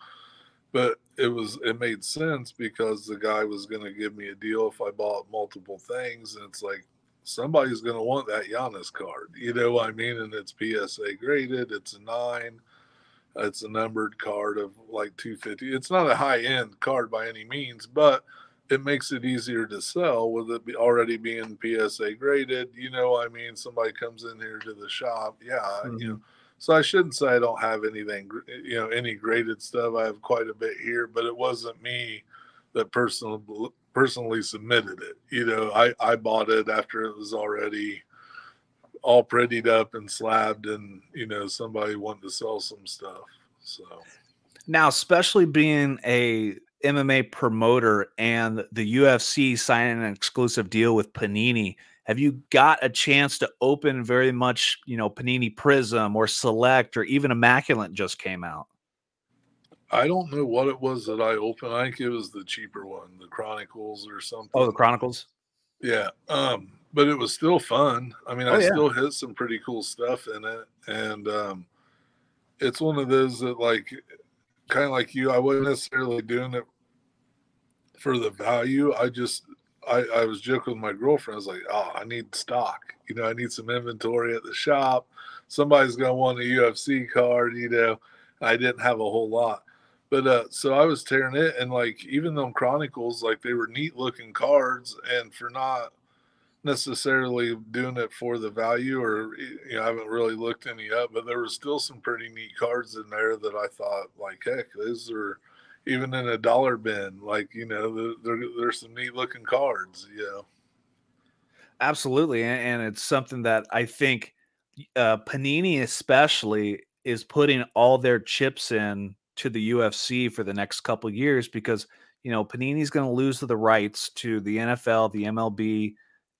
Speaker 2: but it was it made sense because the guy was going to give me a deal if I bought multiple things, and it's like somebody's going to want that Giannis card, you know what I mean? And it's PSA graded, it's a nine, it's a numbered card of like 250. It's not a high end card by any means, but it makes it easier to sell with it be already being PSA graded. You know, what I mean, somebody comes in here to the shop, yeah, mm-hmm. you know. So I shouldn't say I don't have anything, you know, any graded stuff. I have quite a bit here, but it wasn't me that personally personally submitted it. You know, I I bought it after it was already all prettied up and slabbed, and you know, somebody wanted to sell some stuff. So
Speaker 1: now, especially being a MMA promoter and the UFC signing an exclusive deal with Panini, have you got a chance to open very much, you know, Panini Prism or Select or even Immaculate just came out?
Speaker 2: I don't know what it was that I opened. I think it was the cheaper one, the Chronicles or something.
Speaker 1: Oh, the Chronicles.
Speaker 2: Yeah. Um, but it was still fun. I mean, oh, I yeah. still hit some pretty cool stuff in it. And um it's one of those that like kind of like you, I wasn't necessarily doing it for the value. I just I, I was joking with my girlfriend. I was like, oh, I need stock. You know, I need some inventory at the shop. Somebody's gonna want a UFC card, you know. I didn't have a whole lot. But uh so I was tearing it and like even them Chronicles, like they were neat looking cards and for not necessarily doing it for the value or you know, I haven't really looked any up, but there were still some pretty neat cards in there that I thought like heck, those are even in a dollar bin. Like you know, there, there's some neat looking cards. You know,
Speaker 1: absolutely, and, and it's something that I think uh, Panini especially is putting all their chips in to the UFC for the next couple years because you know Panini's going to lose the rights to the NFL, the MLB,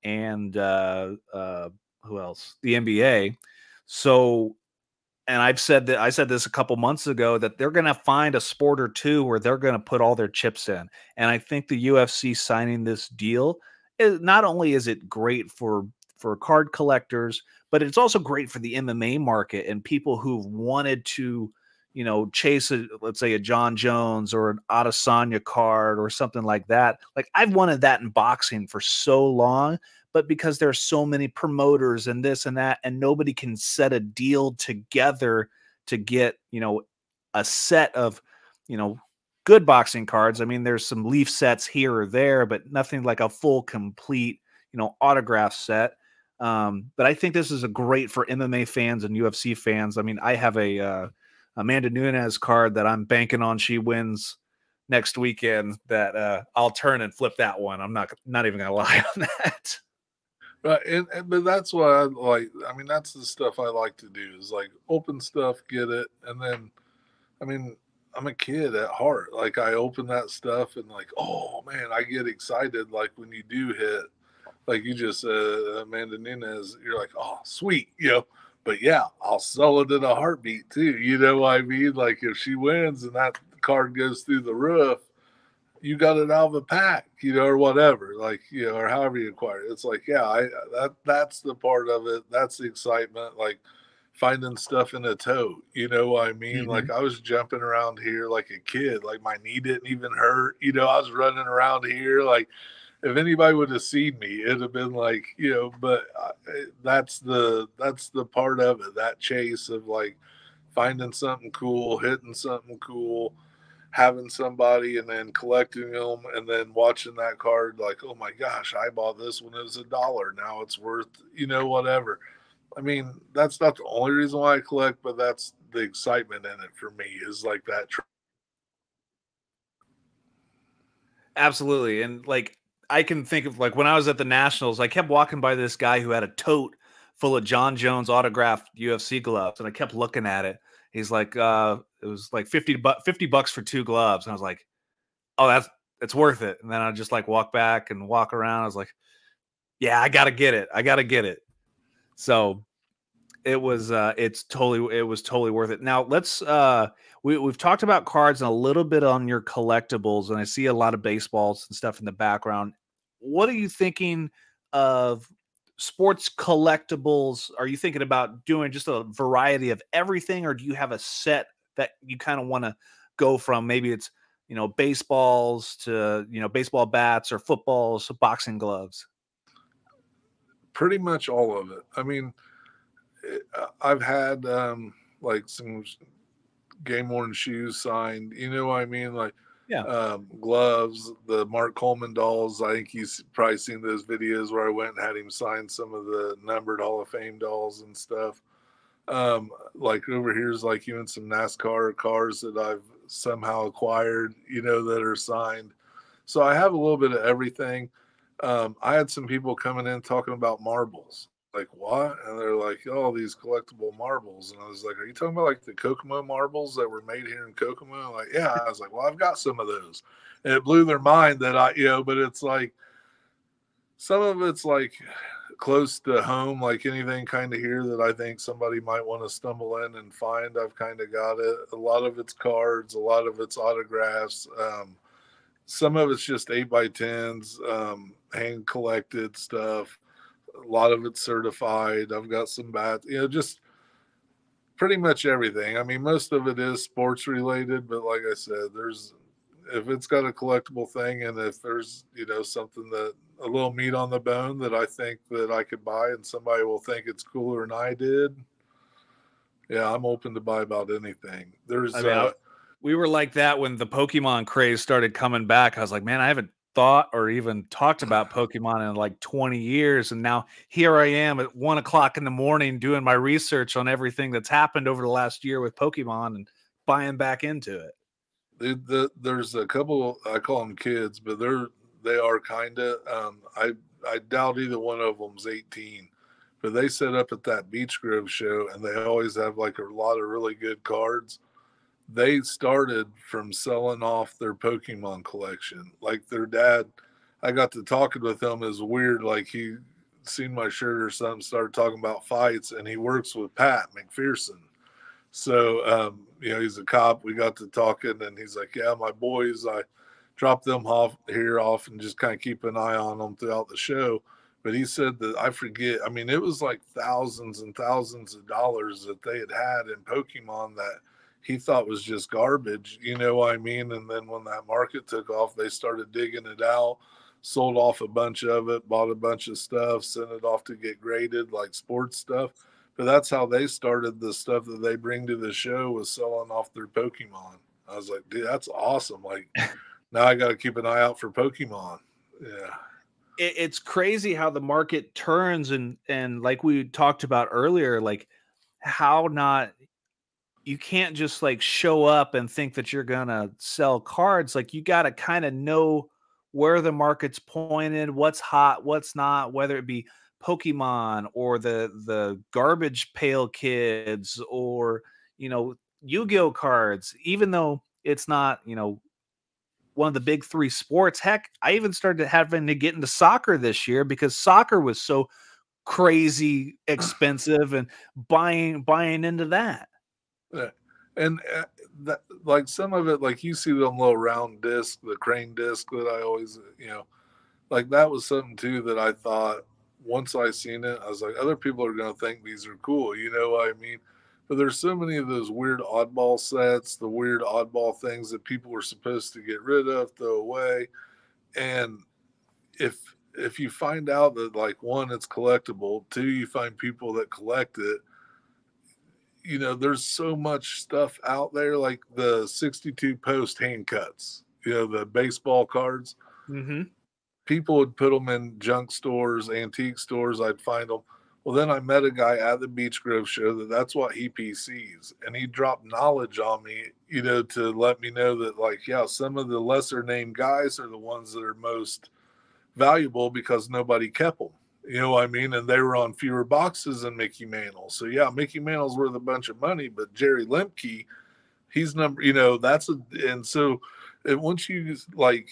Speaker 1: and uh, uh, who else? The NBA. So and I've said that I said this a couple months ago that they're going to find a sport or two where they're going to put all their chips in. And I think the UFC signing this deal is not only is it great for for card collectors, but it's also great for the MMA market and people who've wanted to, you know, chase a let's say a Jon Jones or an Adesanya card or something like that. Like I've wanted that in boxing for so long but because there are so many promoters and this and that and nobody can set a deal together to get you know a set of you know good boxing cards. I mean there's some leaf sets here or there but nothing like a full complete you know autograph set. Um, but i think this is a great for mma fans and ufc fans. I mean i have a uh, amanda nunes card that i'm banking on she wins next weekend that uh, i'll turn and flip that one. I'm not not even gonna lie on that
Speaker 2: Right, and, and but that's what I like. I mean, that's the stuff I like to do is like open stuff, get it, and then, I mean, I'm a kid at heart. Like I open that stuff and like, oh man, I get excited. Like when you do hit, like you just uh, Amanda Nunes, you're like, oh sweet, you know. But yeah, I'll sell it in a heartbeat too. You know what I mean? Like if she wins and that card goes through the roof, you got it out of a pack, you know, or whatever, like you know, or however you acquire it. It's like, yeah, I that that's the part of it. That's the excitement, like finding stuff in a tote. You know what I mean? Mm-hmm. Like I was jumping around here like a kid, like my knee didn't even hurt. You know, I was running around here like if anybody would have seen me, it'd have been like, you know, but eh, that's the that's the part of it, that chase of like finding something cool, hitting something cool having somebody and then collecting them and then watching that card like oh my gosh i bought this when it was a dollar. Now it's worth you know whatever. I mean that's not the only reason why i collect but that's the excitement in it for me is like that
Speaker 1: absolutely and like i can think of like when i was at the nationals i kept walking by this guy who had a tote full of jon jones autographed ufc gloves and i kept looking at it he's like uh it was like 50 bu- 50 bucks for two gloves and i was like oh that's it's worth it. And then i just like walk back and walk around i was like yeah i gotta get it i gotta get it. So it was uh it's totally it was totally worth it. Now let's uh we, we've talked about cards and a little bit on your collectibles and i see a lot of baseballs and stuff in the background. What are you thinking of sports collectibles are you thinking about doing just a variety of everything or do you have a set that you kind of want to go from? Maybe it's you know baseballs to you know baseball bats or footballs boxing gloves.
Speaker 2: Pretty much all of it. I mean eh, i've had um like some game worn shoes signed you know what i mean? Like
Speaker 1: Yeah.
Speaker 2: Um, gloves, the Mark Coleman dolls. I think he's probably seen those videos where I went and had him sign some of the numbered Hall of Fame dolls and stuff. Um, like over here's like even some NASCAR cars that I've somehow acquired, you know, that are signed. So I have a little bit of everything. Um, I had some people coming in talking about marbles. Like what? And they're like, "Oh, these collectible marbles." And I was like, "Are you talking about like the Kokomo marbles that were made here in Kokomo?" Like, yeah. I was like, "Well, I've got some of those." And it blew their mind that I, you know, but it's like some of it's like close to home, like anything kind of here that I think somebody might want to stumble in and find. I've kind of got it. A lot of it's cards, a lot of it's autographs. Um, some of it's just eight by tens, um, hand collected stuff. A lot of it's certified. I've got some bats, you know, just pretty much everything. I mean, most of it is sports related, but like I said, there's if it's got a collectible thing and if there's you know something that a little meat on the bone that I think that I could buy and somebody will think it's cooler than I did, yeah, I'm open to buy about anything. There's I mean, uh,
Speaker 1: we were like that when the Pokemon craze started coming back. I was like, man, I haven't thought or even talked about Pokemon in like 20 years. And now here I am at one o'clock in the morning doing my research on everything that's happened over the last year with Pokemon and buying back into it.
Speaker 2: The, the, there's a couple, I call them kids, but they're, they are kind of, um, I, I doubt either one of them's 18, but they set up at that Beech Grove show and they always have like a lot of really good cards they started from selling off their Pokemon collection. Like their dad, I got to talking with him is weird. Like he seen my shirt or something, started talking about fights, and he works with Pat McPherson. So um, you know, he's a cop. We got to talking, and he's like, "Yeah, my boys, I drop them off here off and just kind of keep an eye on them throughout the show." But he said that I forget. I mean, it was like thousands and thousands of dollars that they had had in Pokemon that he thought was just garbage, you know what I mean? And then when that market took off, they started digging it out, sold off a bunch of it, bought a bunch of stuff, sent it off to get graded like sports stuff. But that's how they started the stuff that they bring to the show was selling off their Pokemon. I was like, dude, that's awesome. Like now I got to keep an eye out for Pokemon. Yeah.
Speaker 1: it's crazy how the market turns and and like we talked about earlier, like how not you can't just like show up and think that you're gonna sell cards. Like you got to kind of know where the market's pointed, what's hot, what's not, whether it be Pokemon or the the garbage pail kids or you know Yu-Gi-Oh cards. Even though it's not you know one of the big three sports. Heck, I even started having to get into soccer this year because soccer was so crazy expensive and buying buying into that.
Speaker 2: And uh, that, like some of it, like you see them little round disc, the crane disc that I always, you know, like that was something too that I thought once I seen it, I was like, other people are to think these are cool. You know what I mean? But there's so many of those weird oddball sets, the weird oddball things that people were supposed to get rid of, throw away. And if if you find out that like one, it's collectible, two, you find people that collect it, you know, there's so much stuff out there, like the 62 post hand cuts, you know, the baseball cards.
Speaker 1: Mm-hmm.
Speaker 2: People would put them in junk stores, antique stores. I'd find them. Well, then I met a guy at the Beech Grove show that that's what he PCs, and he dropped knowledge on me, you know, to let me know that, like, yeah, some of the lesser named guys are the ones that are most valuable because nobody kept them. You know what I mean? And they were on fewer boxes than Mickey Mantle. So yeah, Mickey Mantle's worth a bunch of money, but Jerry Lemke, he's number. You know that's a and so and once you like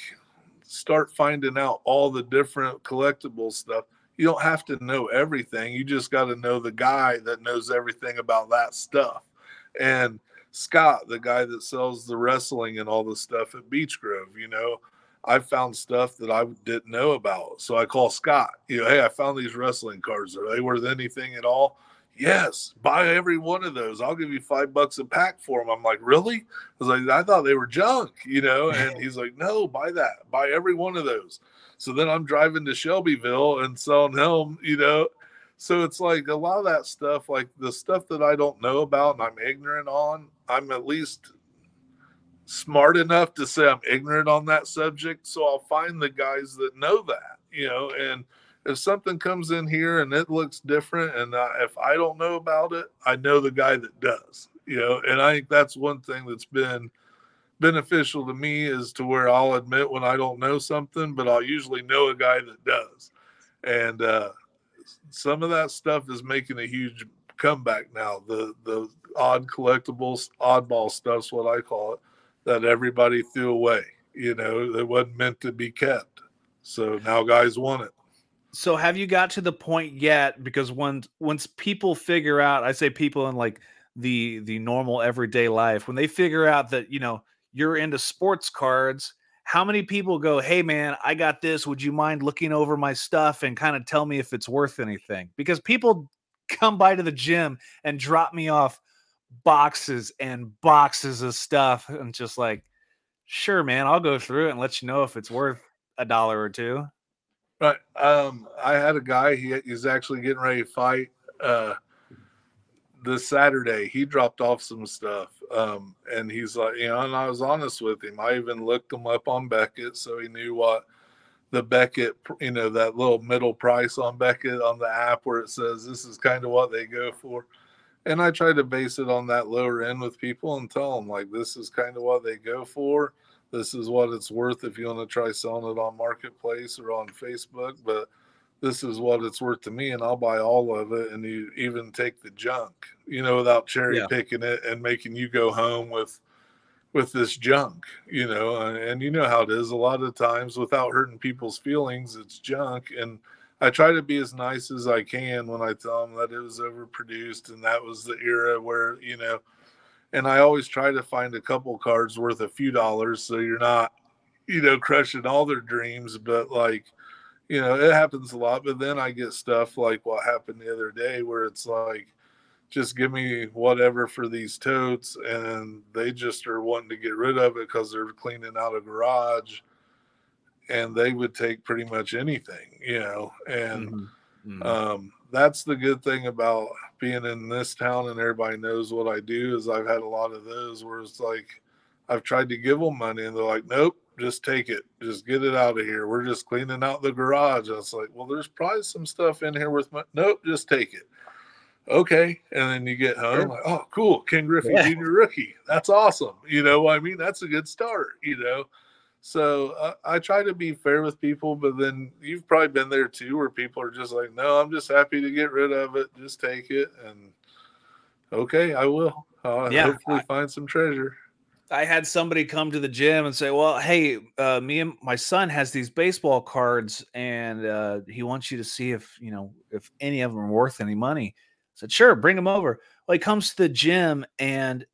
Speaker 2: start finding out all the different collectible stuff, you don't have to know everything. You just got to know the guy that knows everything about that stuff. And Scott, the guy that sells the wrestling and all the stuff at Beech Grove, you know, I found stuff that I didn't know about. So I call Scott, you know, hey, I found these wrestling cards. Are they worth anything at all? Yes, buy every one of those. I'll give you five bucks a pack for them. I'm like, really? I was like, I thought they were junk, you know? And he's like, no, buy that. Buy every one of those. So then I'm driving to Shelbyville and selling him, you know? So it's like a lot of that stuff, like the stuff that I don't know about and I'm ignorant on, I'm at least smart enough to say I'm ignorant on that subject. So I'll find the guys that know that, you know, and if something comes in here and it looks different, and if I don't know about it, I know the guy that does, you know, and I think that's one thing that's been beneficial to me is to where I'll admit when I don't know something, but I'll usually know a guy that does. And uh, some of that stuff is making a huge comeback now. The the odd collectibles, oddball stuff's what I call it, that everybody threw away. You know, it wasn't meant to be kept. So now guys want it.
Speaker 1: So have you got to the point yet? Because once once people figure out, I say people in like the the normal everyday life, when they figure out that you know you're into sports cards, how many people go, "Hey man, I got this. Would you mind looking over my stuff and kind of tell me if it's worth anything?" Because people come by to the gym and drop me off boxes and boxes of stuff and just like, "Sure, man, I'll go through it and let you know if it's worth a dollar or two.
Speaker 2: Right. Um, I had a guy. He, he's actually getting ready to fight uh, this Saturday. He dropped off some stuff, um, and he's like, you know, and I was honest with him. I even looked him up on Beckett, so he knew what the Beckett, you know, that little middle price on Beckett on the app where it says this is kind of what they go for. And I try to base it on that lower end with people and tell them like this is kind of what they go for this is what it's worth if you want to try selling it on marketplace or on facebook but this is what it's worth to me and i'll buy all of it and you even take the junk you know without cherry yeah. picking it and making you go home with with this junk you know and, and you know how it is a lot of times without hurting people's feelings it's junk and i try to be as nice as i can when i tell them that it was overproduced and that was the era where you know and I always try to find a couple cards worth a few dollars so you're not, you know, crushing all their dreams. But like, you know, it happens a lot. But then I get stuff like what happened the other day where it's like, just give me whatever for these totes, and they just are wanting to get rid of it because they're cleaning out a garage, and they would take pretty much anything, you know, and. Mm-hmm. Mm-hmm. Um, that's the good thing about being in this town and everybody knows what I do is I've had a lot of those where it's like I've tried to give them money and they're like, nope, just take it, just get it out of here. We're just cleaning out the garage. I was like, well, there's probably some stuff in here with my nope, just take it. Okay, and then you get home, like, oh, cool, Ken Griffey yeah. Junior rookie. That's awesome. You know, I mean, that's a good start. You know, so uh, I try to be fair with people, but then you've probably been there too, where people are just like, "No, I'm just happy to get rid of it. Just take it." And okay, I will. I'll yeah, hopefully I, find some treasure.
Speaker 1: I had somebody come to the gym and say, "Well, hey, uh, me and my son has these baseball cards, and uh, he wants you to see if you know if any of them are worth any money." I said, "Sure, bring them over." Well, he comes to the gym, and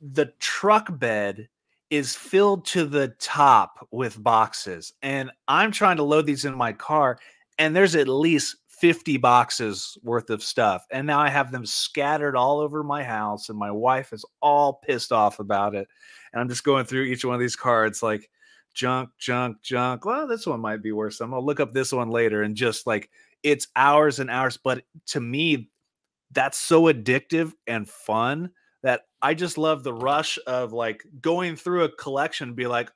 Speaker 1: the truck bed is filled to the top with boxes. And I'm trying to load these in my car, and there's at least 50 boxes worth of stuff. And now I have them scattered all over my house, and my wife is all pissed off about it. And I'm just going through each one of these cards like junk, junk, junk. Well, this one might be worth some. I'll look up this one later and just like it's hours and hours. But to me, that's so addictive and fun that I just love the rush of like going through a collection, be like,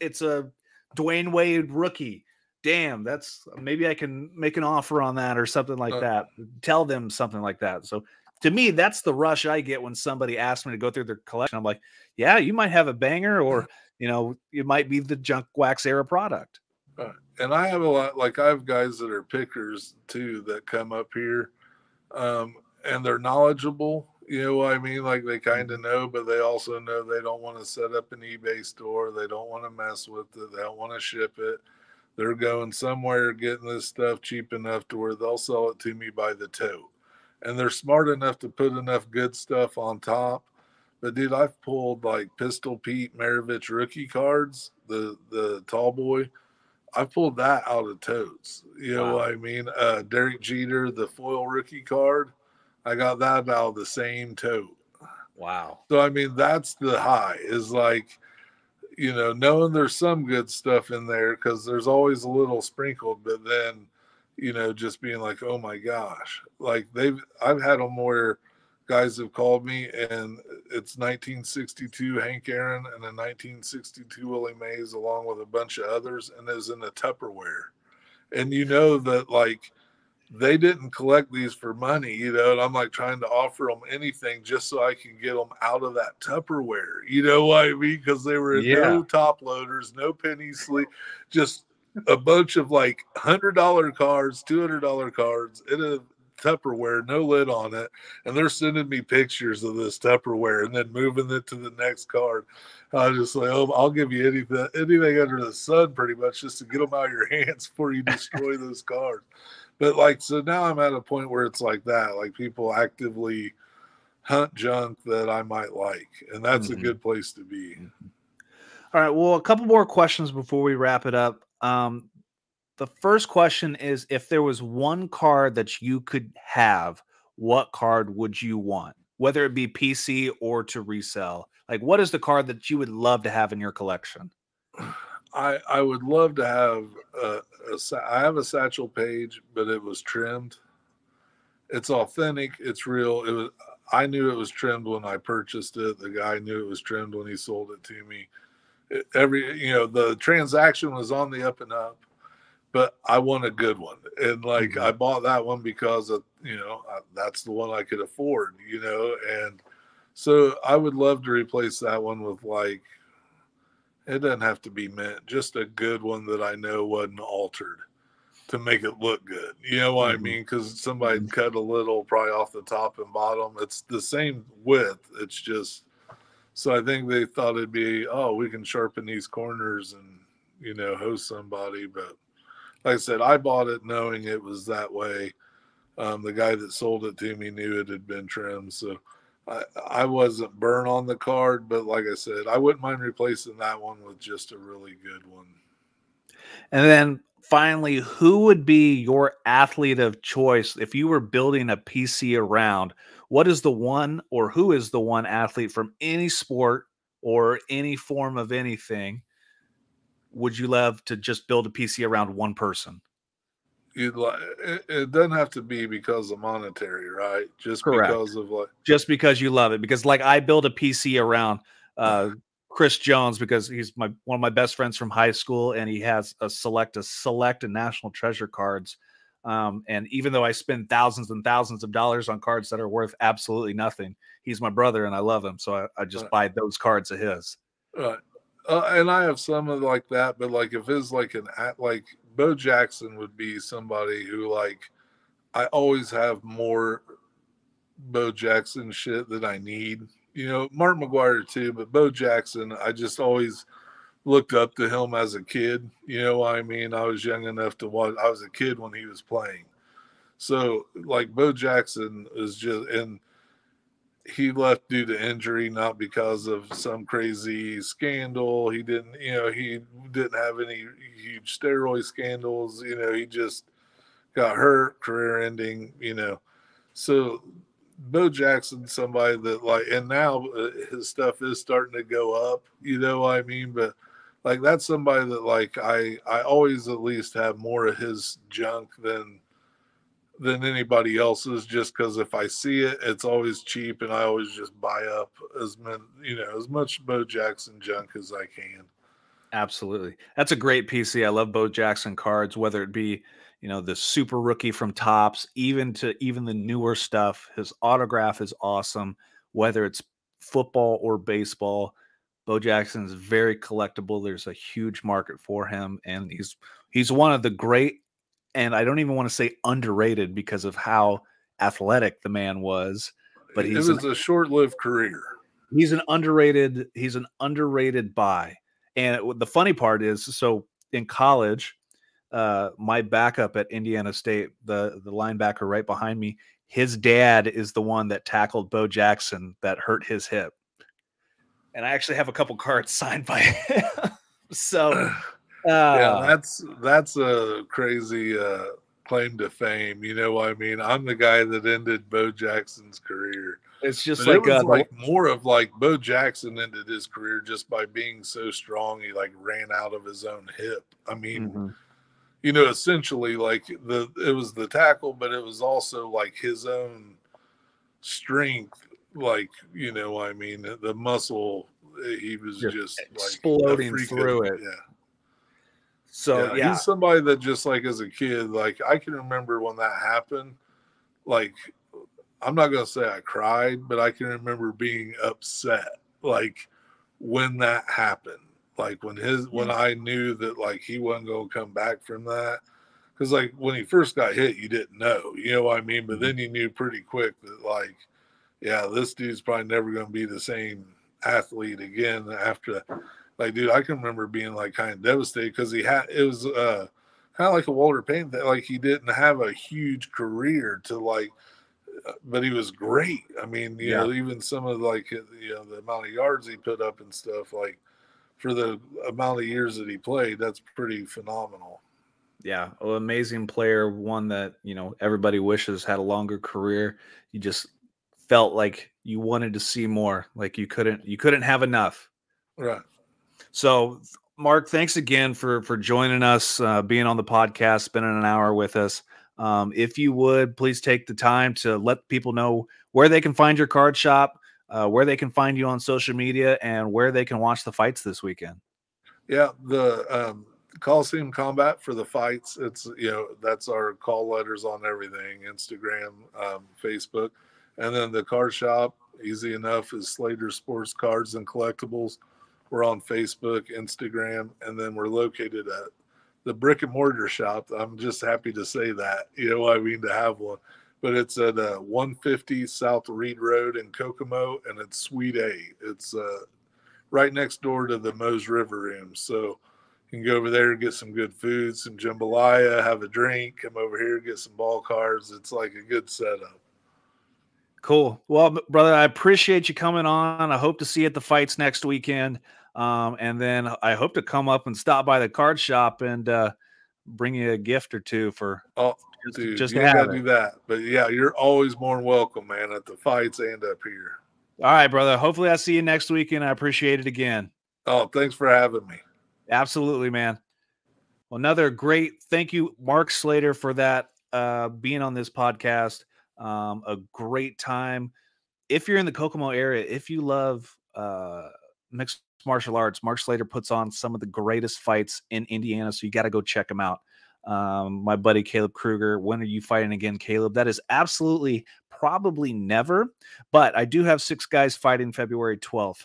Speaker 1: it's a Dwyane Wade rookie. Damn, that's maybe I can make an offer on that or something like uh, that. Tell them something like that. So to me, that's the rush I get when somebody asks me to go through their collection. I'm like, yeah, you might have a banger, or you know, it might be the junk wax era product.
Speaker 2: Uh, and I have a lot, like I have guys that are pickers too that come up here, um, and they're knowledgeable you know what I mean? Like they kind of know, but they also know they don't want to set up an eBay store. They don't want to mess with it. They don't want to ship it. They're going somewhere getting this stuff cheap enough to where they'll sell it to me by the tote. And they're smart enough to put enough good stuff on top. But dude, I've pulled like Pistol Pete Maravich rookie cards, the the tall boy. I pulled that out of totes. You know wow. what I mean? Uh Derek Jeter, the foil rookie card. I got that out of the same tote.
Speaker 1: Wow.
Speaker 2: So I mean that's the high is like you know knowing there's some good stuff in there because there's always a little sprinkled, but then you know just being like oh my gosh like they've I've had them where guys have called me, and it's 1962 Hank Aaron and a 1962 Willie Mays, along with a bunch of others, and is in a Tupperware. And you know that like they didn't collect these for money, you know. And I'm like trying to offer them anything just so I can get them out of that Tupperware, you know what I mean? Because they were yeah. no top loaders, no penny sleep, just a bunch of like hundred dollar cards, two hundred dollar cards in a Tupperware, no lid on it, and they're sending me pictures of this Tupperware and then moving it to the next card. I was just like, oh, I'll give you anything, anything under the sun, pretty much, just to get them out of your hands before you destroy those cards. But like, so now I'm at a point where it's like that, like people actively hunt junk that I might like, and that's mm-hmm. a good place to be. Mm-hmm.
Speaker 1: All right. Well, a couple more questions before we wrap it up. Um, the first question is if there was one card that you could have, what card would you want? Whether it be PC or to resell. Like what is the card that you would love to have in your collection?
Speaker 2: I I would love to have a, a I have a Satchel Paige, but it was trimmed. It's authentic, it's real. It was I knew it was trimmed when I purchased it. The guy knew it was trimmed when he sold it to me. It, every you know the transaction was on the up and up but I want a good one. And like mm-hmm. I bought that one because of, you know, that's the one I could afford, you know, and so I would love to replace that one with like it doesn't have to be mint, just a good one that I know wasn't altered to make it look good. You know what mm-hmm. I mean? Because somebody mm-hmm. cut a little probably off the top and bottom. It's the same width. It's just so I think they thought it'd be, oh, we can sharpen these corners and you know, host somebody, but like I said, I bought it knowing it was that way. Um, the guy that sold it to me knew it had been trimmed, so I, I wasn't burnt on the card. But like I said, I wouldn't mind replacing that one with just a really good one.
Speaker 1: And then finally, who would be your athlete of choice if you were building a PC around? What is the one, or who is the one athlete from any sport or any form of anything would you love to just build a PC around one person?
Speaker 2: You'd like it, it doesn't have to be because of monetary, right? Just Correct. because of like
Speaker 1: just because you love it. Because like I build a PC around uh Chris Jones because he's my one of my best friends from high school and he has a select a select and national treasure cards. Um, and even though I spend thousands and thousands of dollars on cards that are worth absolutely nothing, he's my brother and I love him. So I, I just right. buy those cards of his.
Speaker 2: Right. Uh, and I have some of like that, but like if it's like an like Bo Jackson would be somebody who like I always have more Bo Jackson shit that I need. You know, Mark McGwire too, but Bo Jackson, I just always looked up to him as a kid. You know what I mean? I was young enough to watch. I was a kid when he was playing. So like Bo Jackson is just and he left due to injury, not because of some crazy scandal. He didn't, you know, he didn't have any huge steroid scandals. You know, he just got hurt, career ending. You know, so Bo Jackson, somebody that like, and now uh, his stuff is starting to go up. You know what I mean? But like, that's somebody that like I I always at least have more of his junk than than anybody else's just because if I see it, it's always cheap and I always just buy up as many, you know, as much Bo Jackson junk as I can.
Speaker 1: Absolutely. That's a great PC. I love Bo Jackson cards, whether it be, you know, the super rookie from Topps, even to even the newer stuff. His autograph is awesome, whether it's football or baseball. Bo Jackson is very collectible. There's a huge market for him, and he's he's one of the great and I don't even want to say underrated because of how athletic the man was. But
Speaker 2: he was an, a short-lived career.
Speaker 1: He's an underrated. He's an underrated buy. And it, the funny part is, so in college, uh, my backup at Indiana State, the the linebacker right behind me, his dad is the one that tackled Bo Jackson that hurt his hip. And I actually have a couple cards signed by him. so
Speaker 2: yeah, that's that's a crazy uh, claim to fame. You know what I mean? I'm the guy that ended Bo Jackson's career.
Speaker 1: It's just but like
Speaker 2: it was uh, like more of like Bo Jackson ended his career just by being so strong. He like ran out of his own hip. I mean, mm-hmm. you know, essentially like the it was the tackle, but it was also like his own strength, like you know, I mean, the muscle. He was
Speaker 1: Just
Speaker 2: just like
Speaker 1: exploding through it.
Speaker 2: Yeah.
Speaker 1: So
Speaker 2: yeah,
Speaker 1: yeah,
Speaker 2: he's somebody that just like as a kid, like I can remember when that happened. Like, I'm not gonna say I cried, but I can remember being upset, like when that happened. Like when his when mm. I knew that like he wasn't gonna come back from that. Because like when he first got hit, you didn't know, you know what I mean. But mm-hmm. then you knew pretty quick that like, yeah, this dude's probably never gonna be the same athlete again after that like dude i can remember being like kind of devastated because he had it was uh kind of like a walter payton thing like he didn't have a huge career to like uh, but he was great i mean you know even some of like you know the amount of yards he put up and stuff like for the amount of years that he played that's pretty phenomenal
Speaker 1: yeah, an amazing player, one that you know everybody wishes had a longer career. You just felt like you wanted to see more, like you couldn't you couldn't have enough.
Speaker 2: right
Speaker 1: So, Mark, thanks again for for joining us, uh, being on the podcast, spending an hour with us. Um, if you would, please take the time to let people know where they can find your card shop, uh, where they can find you on social media, and where they can watch the fights this weekend.
Speaker 2: Yeah, the um, Colosseum Combat for the fights. It's you know that's our call letters on everything: Instagram, um, Facebook, and then the card shop. Easy enough is Slater Sports Cards and Collectibles. We're on Facebook, Instagram, and then we're located at the brick and mortar shop. I'm just happy to say that. You know, I mean to have one, but it's at uh, 150 South Reed Road in Kokomo, and it's Suite A. It's uh, right next door to the Mose River Room. So you can go over there, get some good food, some jambalaya, have a drink, come over here, get some ball cards. It's like a good setup.
Speaker 1: Cool. Well, brother, I appreciate you coming on. I hope to see you at the fights next weekend. Um, and then I hope to come up and stop by the card shop and uh, bring you a gift or two for
Speaker 2: Oh,
Speaker 1: just,
Speaker 2: dude,
Speaker 1: just
Speaker 2: you gotta
Speaker 1: it.
Speaker 2: do that. But yeah, you're always more than welcome, man, at the fights and up here.
Speaker 1: All right, brother. Hopefully, I see you next weekend. I appreciate it again.
Speaker 2: Oh, thanks for having me.
Speaker 1: Absolutely, man. Well, another great thank you, Mark Slater, for that uh, being on this podcast. Um, a great time. If you're in the Kokomo area, if you love uh, mixed martial arts, Mark Slater puts on some of the greatest fights in Indiana. So you got to go check him out. Um, my buddy Caleb Kruger. When are you fighting again, Caleb? That is absolutely probably never, but I do have six guys fighting February 12th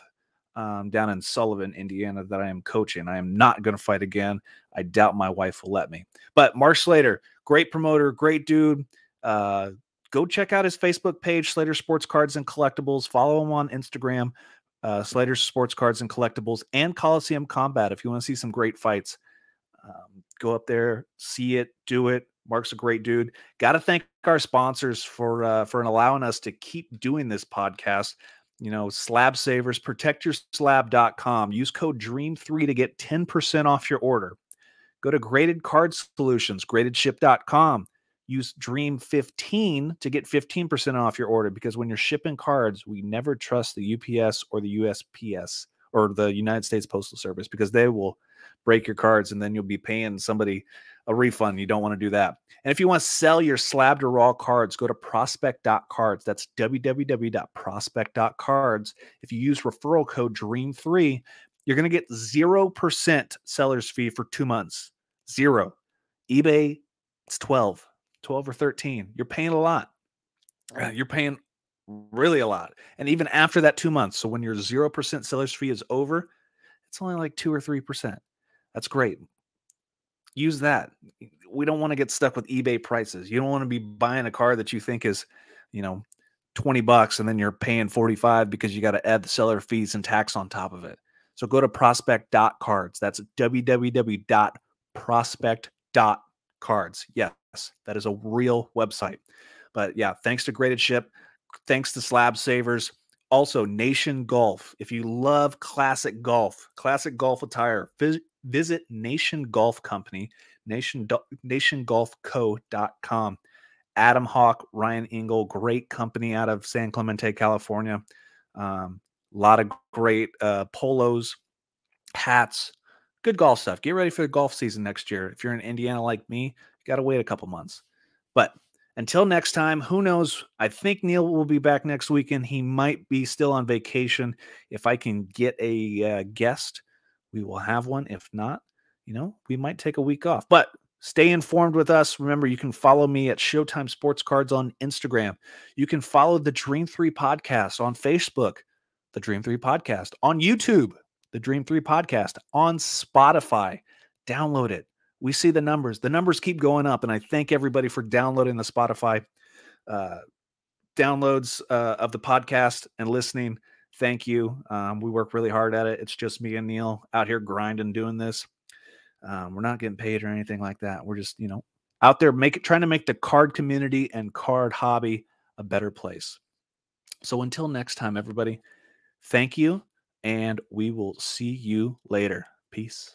Speaker 1: um, down in Sullivan, Indiana, that I am coaching. I am not going to fight again. I doubt my wife will let me. But Mark Slater, great promoter, great dude. Uh, go check out his Facebook page, Slater Sports Cards and Collectibles. Follow him on Instagram, uh, Slater Sports Cards and Collectibles, and Colosseum Combat. If you want to see some great fights, um, go up there, see it, do it. Mark's a great dude. Got to thank our sponsors for uh, for allowing us to keep doing this podcast you know, slab savers, protectyourslab.com. Use code DREAM3 to get 10% off your order. Go to graded card solutions, gradedship.com. Use DREAM15 to get 15% off your order because when you're shipping cards, we never trust the UPS or the USPS or the United States Postal Service because they will break your cards and then you'll be paying somebody a refund. You don't want to do that. And if you want to sell your slabbed or raw cards, go to prospect.cards. That's www.prospect.cards. If you use referral code DREAM3, you're going to get 0% seller's fee for two months. Zero. eBay, it's 12, 12 or 13. You're paying a lot. Uh, You're paying really a lot. And even after that two months, so when your 0% seller's fee is over, it's only like two or 3%. That's great use that. We don't want to get stuck with eBay prices. You don't want to be buying a car that you think is, you know, 20 bucks and then you're paying 45 because you got to add the seller fees and tax on top of it. So go to prospect.cards. That's www.prospect.cards. Yes, that is a real website. But yeah, thanks to Graded Ship, thanks to Slab Savers, also Nation Golf. If you love classic golf, classic golf attire, vis- visit Nation Golf Company, nation nationgolfco.com. Adam Hawk, Ryan Engel, great company out of San Clemente, California. Um, a lot of great uh, polos, hats, good golf stuff. Get ready for the golf season next year. If you're in Indiana like me, got to wait a couple months. But until next time, who knows? I think Neil will be back next weekend. He might be still on vacation. If I can get a uh, guest, we will have one. If not, you know, we might take a week off. But stay informed with us. Remember, you can follow me at Showtime Sports Cards on Instagram. You can follow the Dream 3 podcast on Facebook, the Dream 3 podcast on YouTube, the Dream 3 podcast on Spotify. Download it we see the numbers. The numbers keep going up, and I thank everybody for downloading the Spotify uh, downloads uh, of the podcast and listening. Thank you. Um, we work really hard at it. It's just me and Neil out here grinding, doing this. Um, we're not getting paid or anything like that. We're just, you know, out there make trying to make the card community and card hobby a better place. So until next time, everybody, thank you, and we will see you later. Peace.